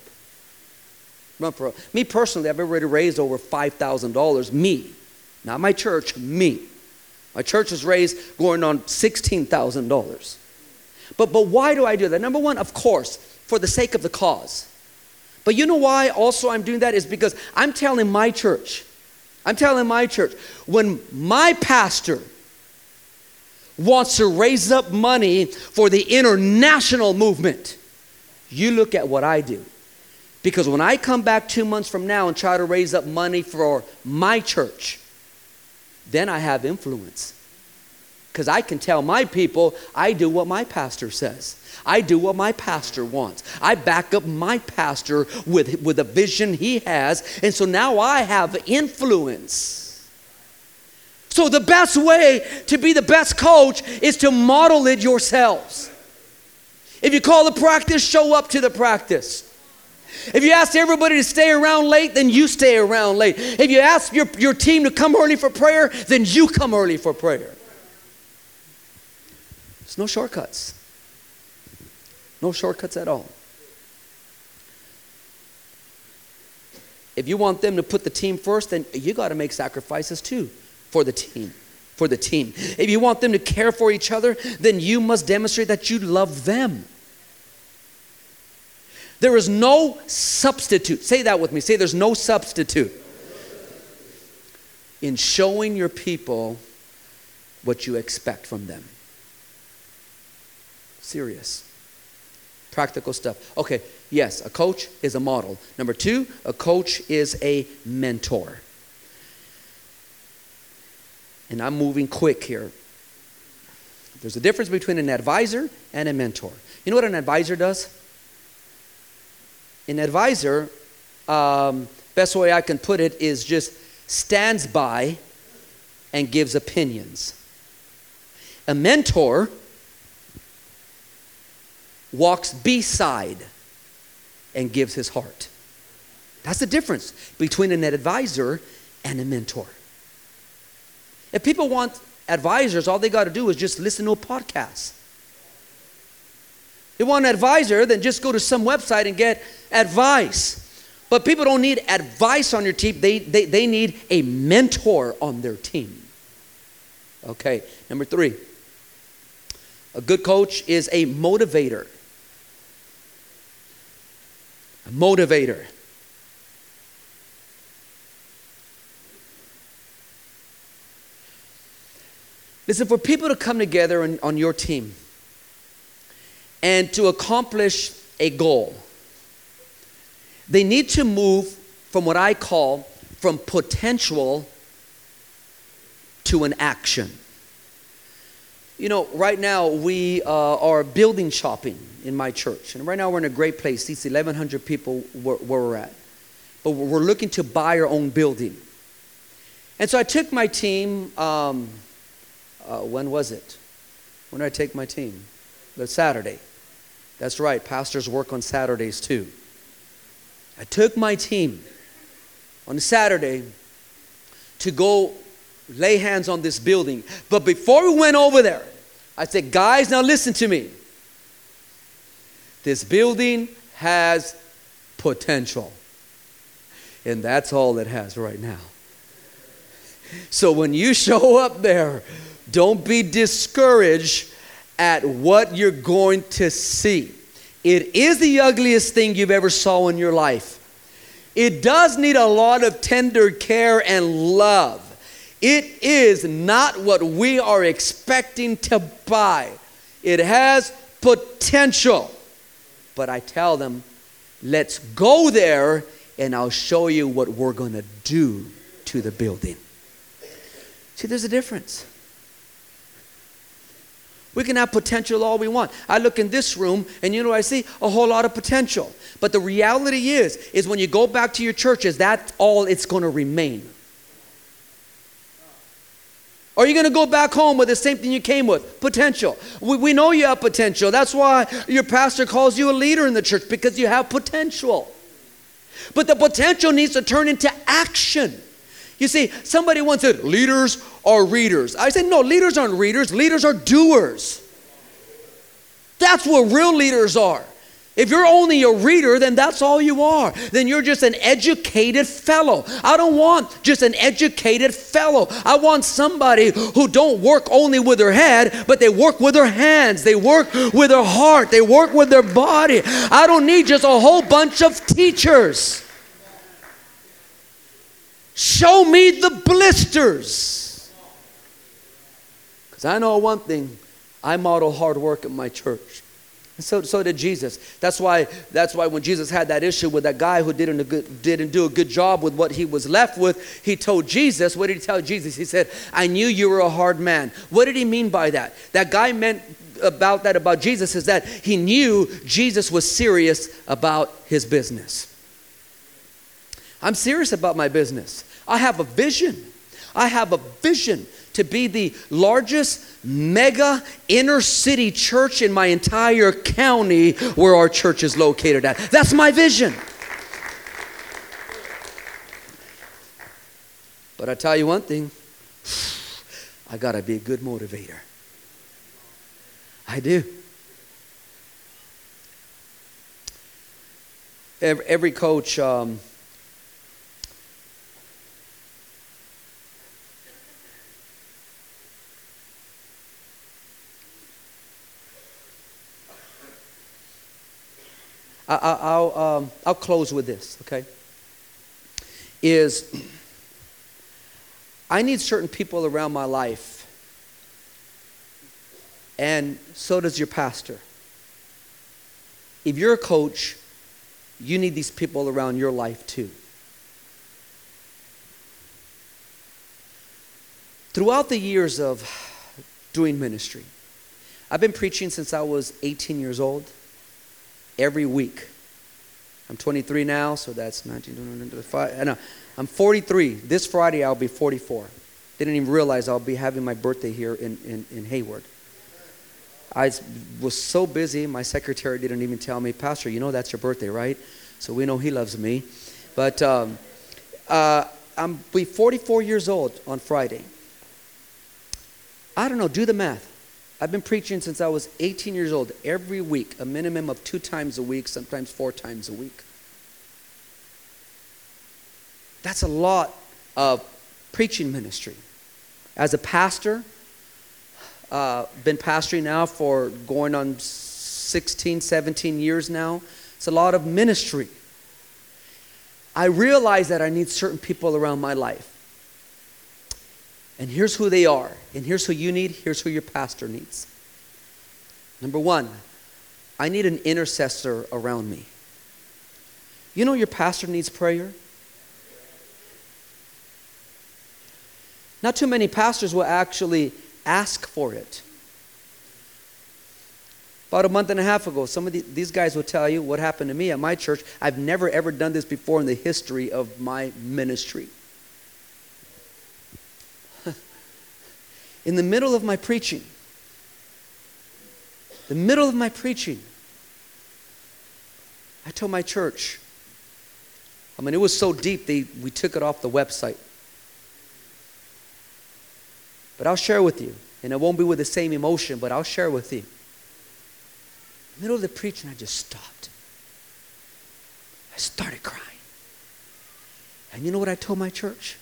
Run for Hope. Me personally, I've already raised over $5,000. Me not my church, me. My church is raised going on $16,000. But, but why do I do that? Number one, of course, for the sake of the cause. But you know why also I'm doing that is because I'm telling my church, I'm telling my church, when my pastor wants to raise up money for the international movement, you look at what I do. Because when I come back two months from now and try to raise up money for my church, then I have influence. Because I can tell my people, I do what my pastor says. I do what my pastor wants. I back up my pastor with, with a vision he has. And so now I have influence. So the best way to be the best coach is to model it yourselves. If you call the practice, show up to the practice. If you ask everybody to stay around late, then you stay around late. If you ask your, your team to come early for prayer, then you come early for prayer. There's no shortcuts. No shortcuts at all. If you want them to put the team first, then you got to make sacrifices too for the team. For the team. If you want them to care for each other, then you must demonstrate that you love them. There is no substitute. Say that with me. Say there's no substitute in showing your people what you expect from them. Serious. Practical stuff. Okay, yes, a coach is a model. Number two, a coach is a mentor. And I'm moving quick here. There's a difference between an advisor and a mentor. You know what an advisor does? An advisor, um, best way I can put it is just stands by and gives opinions. A mentor walks beside and gives his heart. That's the difference between an advisor and a mentor. If people want advisors, all they got to do is just listen to a podcast. They want an advisor, then just go to some website and get advice. But people don't need advice on your team, they, they, they need a mentor on their team. Okay, number three a good coach is a motivator. A motivator. Listen, for people to come together on, on your team, and to accomplish a goal. They need to move from what I call from potential to an action. You know, right now we uh, are building shopping in my church, and right now we're in a great place. These 1,100 people where, where we're at, but we're looking to buy our own building. And so I took my team. Um, uh, when was it? When did I take my team? The Saturday. That's right, pastors work on Saturdays too. I took my team on a Saturday to go lay hands on this building. But before we went over there, I said, guys, now listen to me. This building has potential. And that's all it has right now. So when you <laughs> show up there, don't be discouraged at what you're going to see. It is the ugliest thing you've ever saw in your life. It does need a lot of tender care and love. It is not what we are expecting to buy. It has potential. But I tell them, let's go there and I'll show you what we're going to do to the building. See, there's a difference. We can have potential all we want. I look in this room and you know what I see? A whole lot of potential. But the reality is, is when you go back to your churches, that's all it's going to remain. Are you going to go back home with the same thing you came with? Potential. We, we know you have potential. That's why your pastor calls you a leader in the church because you have potential. But the potential needs to turn into action. You see, somebody once said, leaders are readers. I said, no, leaders aren't readers, leaders are doers. That's what real leaders are. If you're only a reader, then that's all you are. Then you're just an educated fellow. I don't want just an educated fellow. I want somebody who don't work only with their head, but they work with their hands. They work with their heart. They work with their body. I don't need just a whole bunch of teachers. Show me the blisters. Because I know one thing I model hard work at my church. And so, so did Jesus. That's why, that's why when Jesus had that issue with that guy who didn't, good, didn't do a good job with what he was left with, he told Jesus, what did he tell Jesus? He said, I knew you were a hard man. What did he mean by that? That guy meant about that about Jesus is that he knew Jesus was serious about his business. I'm serious about my business. I have a vision. I have a vision to be the largest mega inner city church in my entire county where our church is located at. That's my vision. But I tell you one thing I got to be a good motivator. I do. Every, coach. Um, I, will um, I'll close with this, okay? Is I need certain people around my life, and so does your pastor. If you're a coach, you need these people around your life too. Throughout the years of doing ministry, I've been preaching since I was 18 years old every week. I'm 23 now, so that's 1925. I know. I'm 43. This Friday, I'll be 44. Didn't even realize I'll be having my birthday here in, in, in Hayward. I was so busy, my secretary didn't even tell me, Pastor, you know that's your birthday, right? So we know he loves me. But um, uh, I'm be 44 years old on Friday. I don't know, do the math. I've been preaching since I was 18 years old, every week, a minimum of two times a week, sometimes four times a week. That's a lot of preaching ministry. As a pastor, uh, been pastoring now for going on 16, 17 years now. It's a lot of ministry. I realize that I need certain people around my life. And here's who they are. And here's who you need. Here's who your pastor needs. Number one, I need an intercessor around me. You know your pastor needs prayer? Not too many pastors will actually ask for it. About a month and a half ago, some of the, these guys will tell you what happened to me at my church. I've never ever done this before in the history of my ministry. In the middle of my preaching, the middle of my preaching, I told my church, I mean, it was so deep, they, we took it off the website. But I'll share with you, and it won't be with the same emotion, but I'll share with you. In the middle of the preaching, I just stopped. I started crying. And you know what I told my church?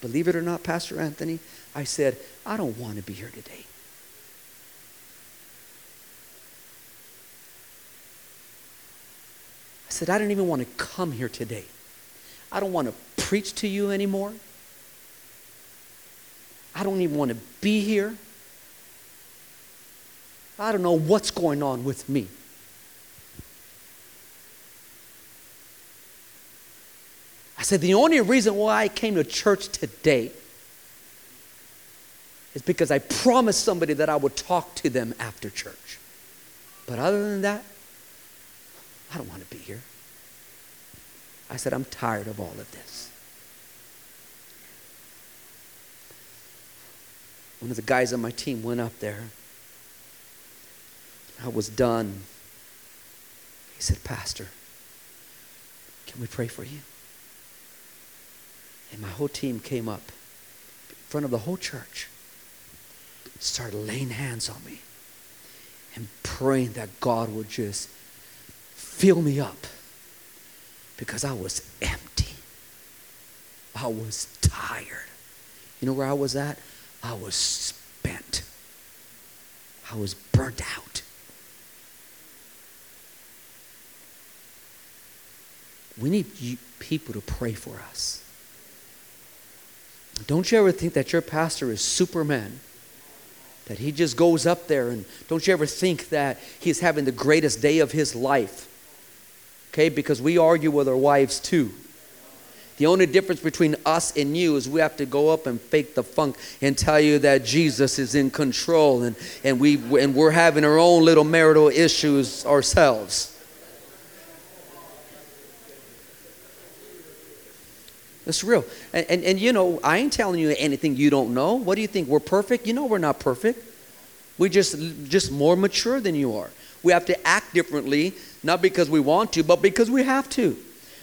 Believe it or not, Pastor Anthony, I said, I don't want to be here today. I said, I don't even want to come here today. I don't want to preach to you anymore. I don't even want to be here. I don't know what's going on with me. I said, the only reason why I came to church today is because I promised somebody that I would talk to them after church. But other than that, I don't want to be here. I said, I'm tired of all of this. One of the guys on my team went up there. I was done. He said, Pastor, can we pray for you? And my whole team came up in front of the whole church, started laying hands on me and praying that God would just fill me up because I was empty. I was tired. You know where I was at? I was spent. I was burnt out. We need people to pray for us. Don't you ever think that your pastor is Superman? That he just goes up there and don't you ever think that he's having the greatest day of his life? Okay, because we argue with our wives too. The only difference between us and you is we have to go up and fake the funk and tell you that Jesus is in control and, and, we, and we're having our own little marital issues ourselves. It's real. And, and, and, you know, I ain't telling you anything you don't know. What do you think? We're perfect? You know we're not perfect. We're just, just more mature than you are. We have to act differently, not because we want to, but because we have to.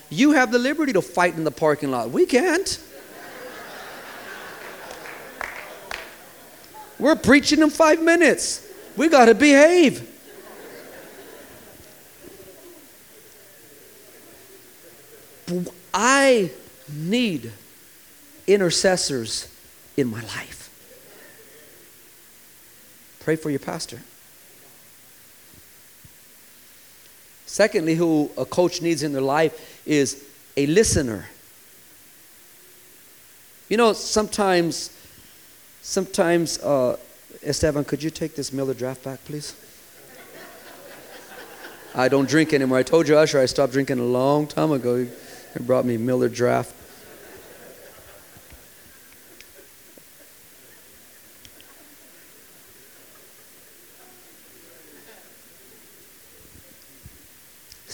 You have the liberty to fight in the parking lot. We can't. We're preaching in five minutes. We got to behave. I need intercessors in my life. Pray for your pastor. Secondly, who a coach needs in their life is a listener. You know, sometimes, sometimes, uh, Esteban, could you take this Miller draft back, please? I don't drink anymore. I told you, Usher, I stopped drinking a long time ago. He brought me Miller draft.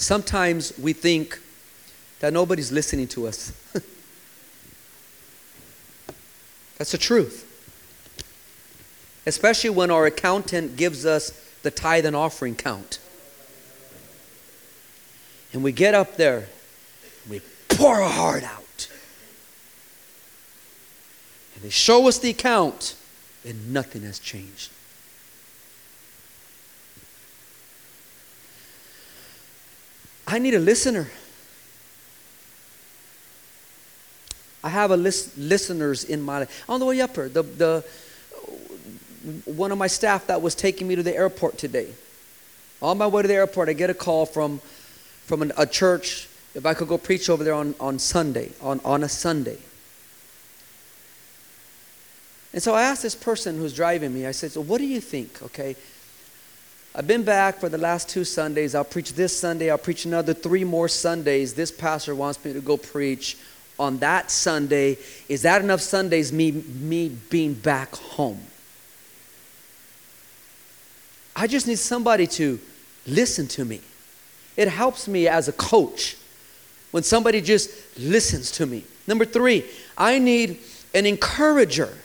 Sometimes we think that nobody's listening to us. <laughs> That's the truth. Especially when our accountant gives us the tithe and offering count. And we get up there, we pour our heart out. And they show us the account, and nothing has changed. I need a listener. I have a list, listeners in my life. on the way up here. The, the one of my staff that was taking me to the airport today. On my way to the airport, I get a call from from an, a church if I could go preach over there on, on Sunday, on, on a Sunday. And so I asked this person who's driving me, I said, So what do you think? Okay. I've been back for the last two Sundays. I'll preach this Sunday. I'll preach another three more Sundays. This pastor wants me to go preach on that Sunday. Is that enough Sundays, me, me being back home? I just need somebody to listen to me. It helps me as a coach when somebody just listens to me. Number three, I need an encourager.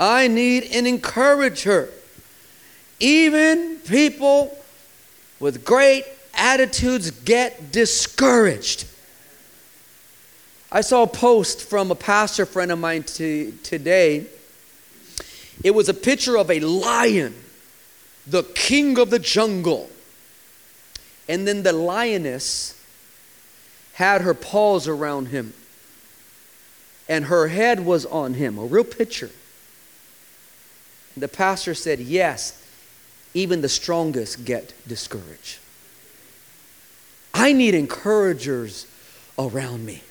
I need an encourager. Even people with great attitudes get discouraged. I saw a post from a pastor friend of mine to, today. It was a picture of a lion, the king of the jungle. And then the lioness had her paws around him, and her head was on him, a real picture. The pastor said, Yes, even the strongest get discouraged. I need encouragers around me.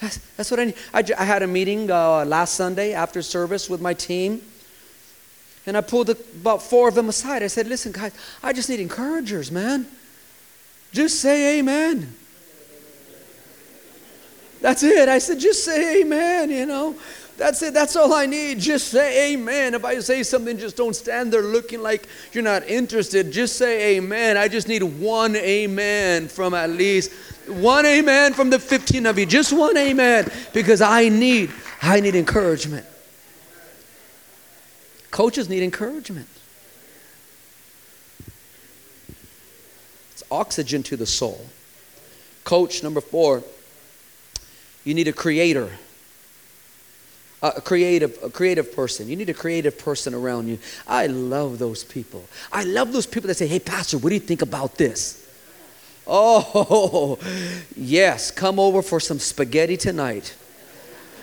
That's, that's what I need. I, I had a meeting uh, last Sunday after service with my team. And I pulled the, about four of them aside. I said, Listen, guys, I just need encouragers, man. Just say amen. That's it. I said, just say amen, you know. That's it. That's all I need. Just say amen. If I say something, just don't stand there looking like you're not interested. Just say amen. I just need one amen from at least one amen from the 15 of you. Just one amen because I need I need encouragement. Coaches need encouragement. It's oxygen to the soul. Coach number 4, you need a creator a creative, a creative person. You need a creative person around you. I love those people. I love those people that say, hey, Pastor, what do you think about this? Oh, <laughs> yes, come over for some spaghetti tonight.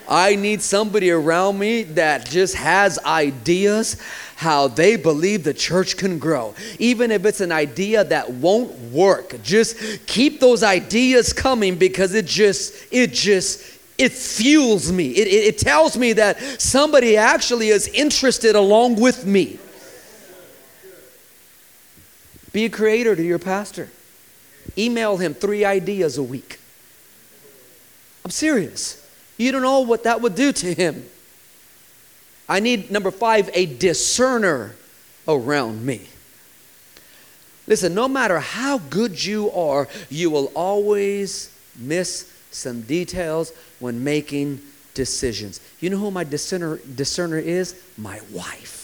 I need somebody around me that just has ideas how they believe the church can grow. Even if it's an idea that won't work, just keep those ideas coming because it just it just it fuels me. It, it, it, tells me that somebody actually is interested along with me. Be a creator to your pastor. Email him three ideas a week. I'm serious. You don't know what that would do to him. I need, number five, a discerner around me. Listen, no matter how good you are, you will always miss some details when making decisions. You know who my discerner, discerner is? My wife.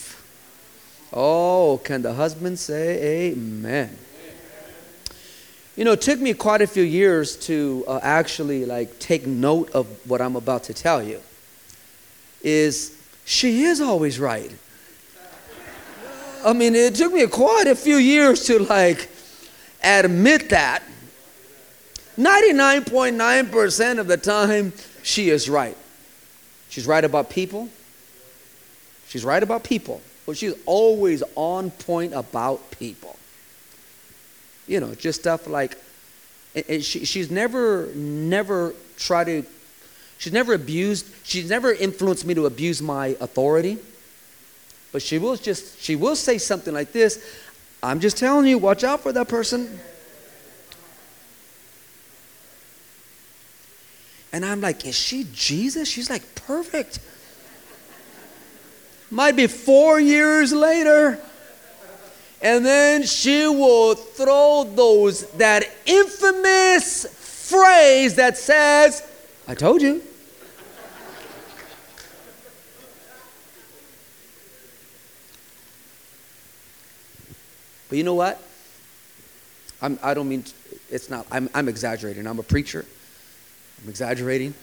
Oh, can the husband say amen? You know, it took me quite a few years to uh, actually like take note of what I'm about to tell you. Is she is always right. I mean, it took me quite a few years to like admit that 99.9% of the time, she is right. She's right about people. She's right about people, but she's always on point about people. You know, just stuff like, she, she's never, never tried to, she's never abused, she's never influenced me to abuse my authority. But she will just, she will say something like this I'm just telling you, watch out for that person. And I'm like, is she Jesus? She's like, perfect. Might be four years later. And then she will throw those, that infamous phrase that says, I told you. But you know what? I'm, I do not mean, it's not, I'm, I'm exaggerating. I'm a preacher. I'm exaggerating.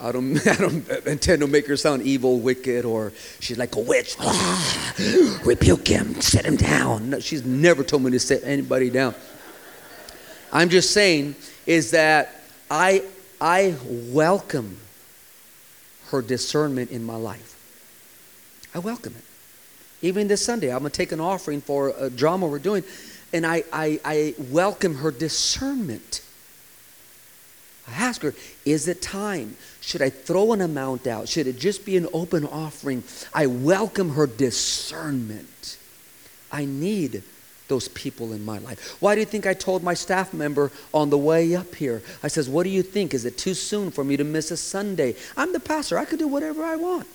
I don't, <laughs> I don't intend to make her sound evil, wicked, or she's like a witch. Ah, rebuke him, set him down. No, she's never told me to set anybody down. I'm just saying is that I, I welcome her discernment in my life. I welcome it. Even this Sunday, I'm going to take an offering for a drama we're doing, and I, I, I welcome her discernment. I ask her, is it time? Should I throw an amount out? Should it just be an open offering? I welcome her discernment. I need those people in my life. Why do you think I told my staff member on the way up here? I says, "What do you think? Is it too soon for me to miss a Sunday? I'm the pastor. I could do whatever I want.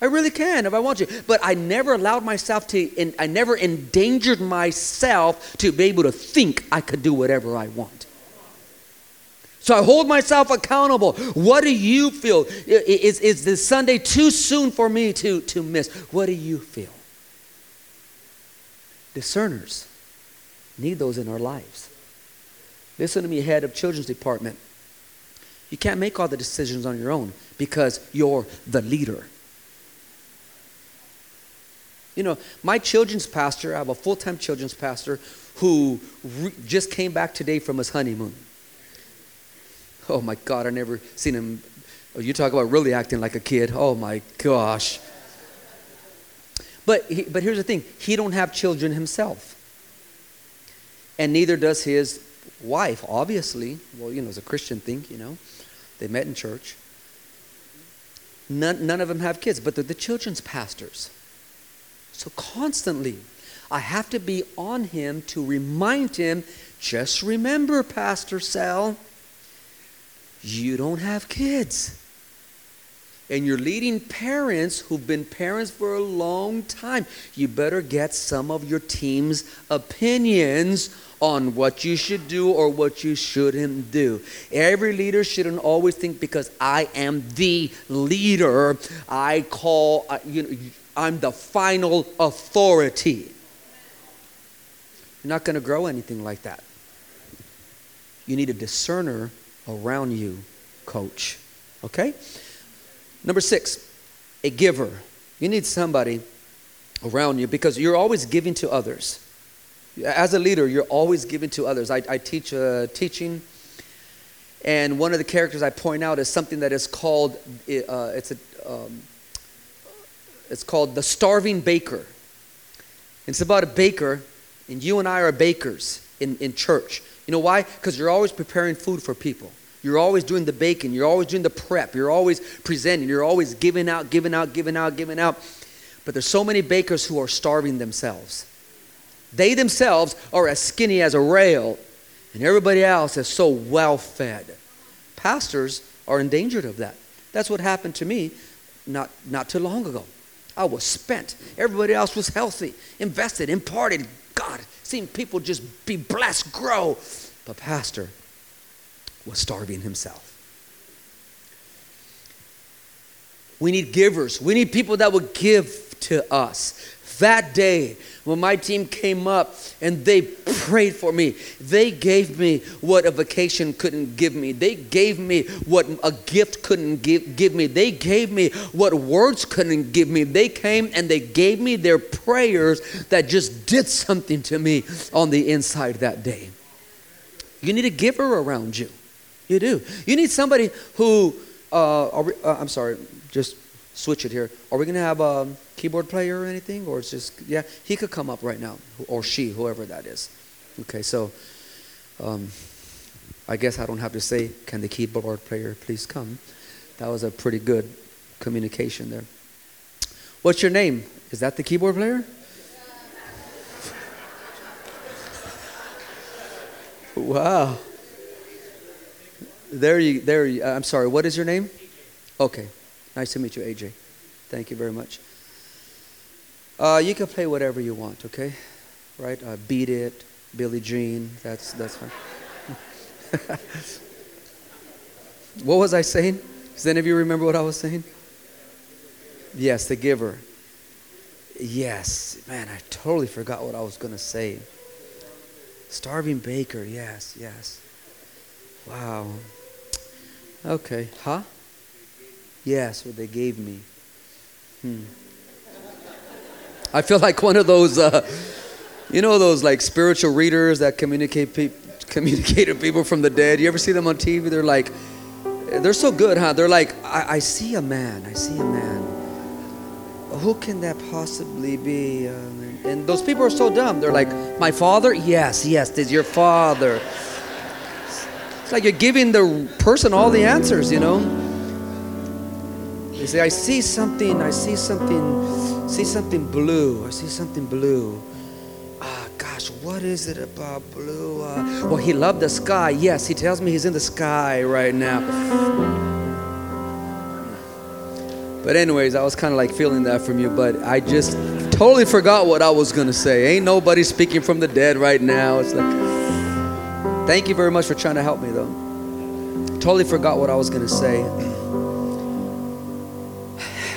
I really can if I want to. But I never allowed myself to I never endangered myself to be able to think I could do whatever I want. So I hold myself accountable. What do you feel? Is, is this Sunday too soon for me to, to miss? What do you feel? Discerners need those in our lives. Listen to me, head of children's department. You can't make all the decisions on your own because you're the leader. You know, my children's pastor, I have a full time children's pastor who re- just came back today from his honeymoon. Oh my God, I never seen him. Oh, you talk about really acting like a kid. Oh my gosh. But, he, but here's the thing he don't have children himself. And neither does his wife, obviously. Well, you know, it's a Christian thing, you know. They met in church. None, none of them have kids, but they're the children's pastors. So constantly, I have to be on him to remind him just remember, Pastor Sal, you don't have kids. And you're leading parents who've been parents for a long time. You better get some of your team's opinions on what you should do or what you shouldn't do. Every leader shouldn't always think because I am the leader, I call, uh, you know, I'm the final authority. You're not going to grow anything like that. You need a discerner around you, coach. Okay? Number six, a giver. You need somebody around you because you're always giving to others. As a leader, you're always giving to others. I, I teach uh, teaching, and one of the characters I point out is something that is called uh, it's a um, it's called the starving baker. It's about a baker, and you and I are bakers in, in church. You know why? Because you're always preparing food for people. You're always doing the baking. You're always doing the prep. You're always presenting. You're always giving out, giving out, giving out, giving out. But there's so many bakers who are starving themselves. They themselves are as skinny as a rail, and everybody else is so well fed. Pastors are endangered of that. That's what happened to me not, not too long ago. I was spent. Everybody else was healthy, invested, imparted. God, seeing people just be blessed, grow. But Pastor, was starving himself. We need givers. We need people that would give to us. That day, when my team came up and they prayed for me, they gave me what a vacation couldn't give me. They gave me what a gift couldn't give, give me. They gave me what words couldn't give me. They came and they gave me their prayers that just did something to me on the inside that day. You need a giver around you. You do. You need somebody who, uh, we, uh, I'm sorry, just switch it here. Are we going to have a keyboard player or anything? Or it's just, yeah, he could come up right now, or she, whoever that is. Okay, so um, I guess I don't have to say, can the keyboard player please come? That was a pretty good communication there. What's your name? Is that the keyboard player? <laughs> wow. There you, there you, I'm sorry, what is your name? Okay. Nice to meet you, AJ. Thank you very much. Uh, you can play whatever you want, okay? Right? Uh, Beat It, Billie Jean, that's, that's fine. <laughs> what was I saying? Does any of you remember what I was saying? Yes, the giver. Yes, man, I totally forgot what I was going to say. Starving baker, yes, yes. Wow. Okay. Huh? Yes, what they gave me. Hmm. I feel like one of those, uh, you know, those like spiritual readers that communicate pe- communicate to people from the dead. You ever see them on TV? They're like, they're so good, huh? They're like, I, I see a man. I see a man. Who can that possibly be? Uh, and those people are so dumb. They're like, my father? Yes, yes, this is your father. It's like you're giving the person all the answers, you know. You say, I see something, I see something, see something blue, I see something blue. Ah, gosh, what is it about blue? Uh, well, he loved the sky. Yes, he tells me he's in the sky right now. But anyways, I was kind of like feeling that from you, but I just totally forgot what I was gonna say. Ain't nobody speaking from the dead right now. It's like Thank you very much for trying to help me, though. Totally forgot what I was going to say.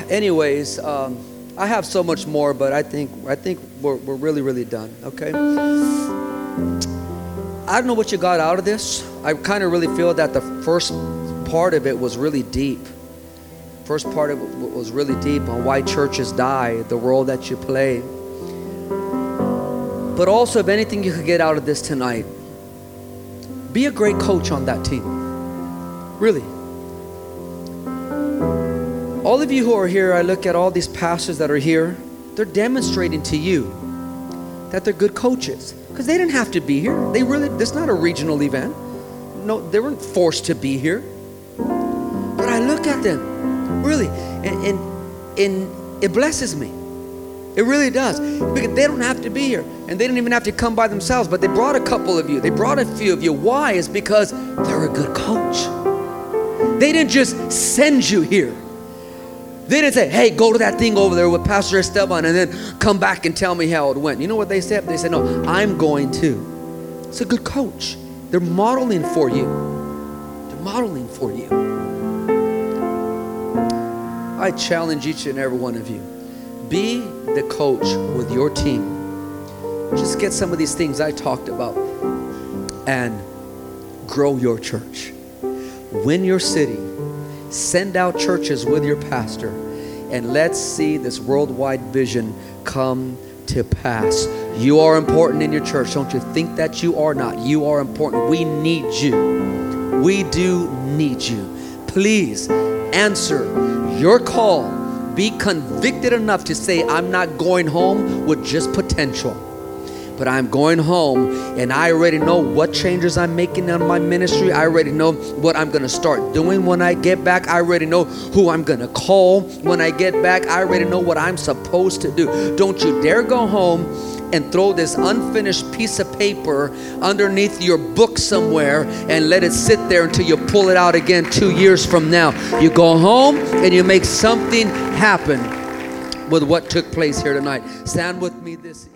Anyways, um, I have so much more, but I think I think we're, we're really really done. Okay. I don't know what you got out of this. I kind of really feel that the first part of it was really deep. First part of it was really deep on why churches die, the role that you play. But also, if anything you could get out of this tonight, be a great coach on that team. Really. All of you who are here, I look at all these pastors that are here, they're demonstrating to you that they're good coaches because they didn't have to be here. They really, this is not a regional event. No, they weren't forced to be here. But I look at them, really, and, and, and it blesses me. It really does. Because they don't have to be here. And they don't even have to come by themselves, but they brought a couple of you. They brought a few of you. Why? Is because they're a good coach. They didn't just send you here. They didn't say, hey, go to that thing over there with Pastor Esteban and then come back and tell me how it went. You know what they said? They said, no, I'm going to. It's a good coach. They're modeling for you. They're modeling for you. I challenge each and every one of you be the coach with your team. Just get some of these things I talked about and grow your church. Win your city Send out churches with your pastor and let's see this worldwide vision come to pass. You are important in your church. Don't you think that you are not? You are important. We need you. We do need you. Please answer your call. Be convicted enough to say, I'm not going home with just potential but I'm going home and I already know what changes I'm making on my ministry. I already know what I'm going to start doing when I get back. I already know who I'm going to call when I get back. I already know what I'm supposed to do. Don't you dare go home and throw this unfinished piece of paper underneath your book somewhere and let it sit there until you pull it out again two years from now. You go home and you make something happen with what took place here tonight. Stand with me this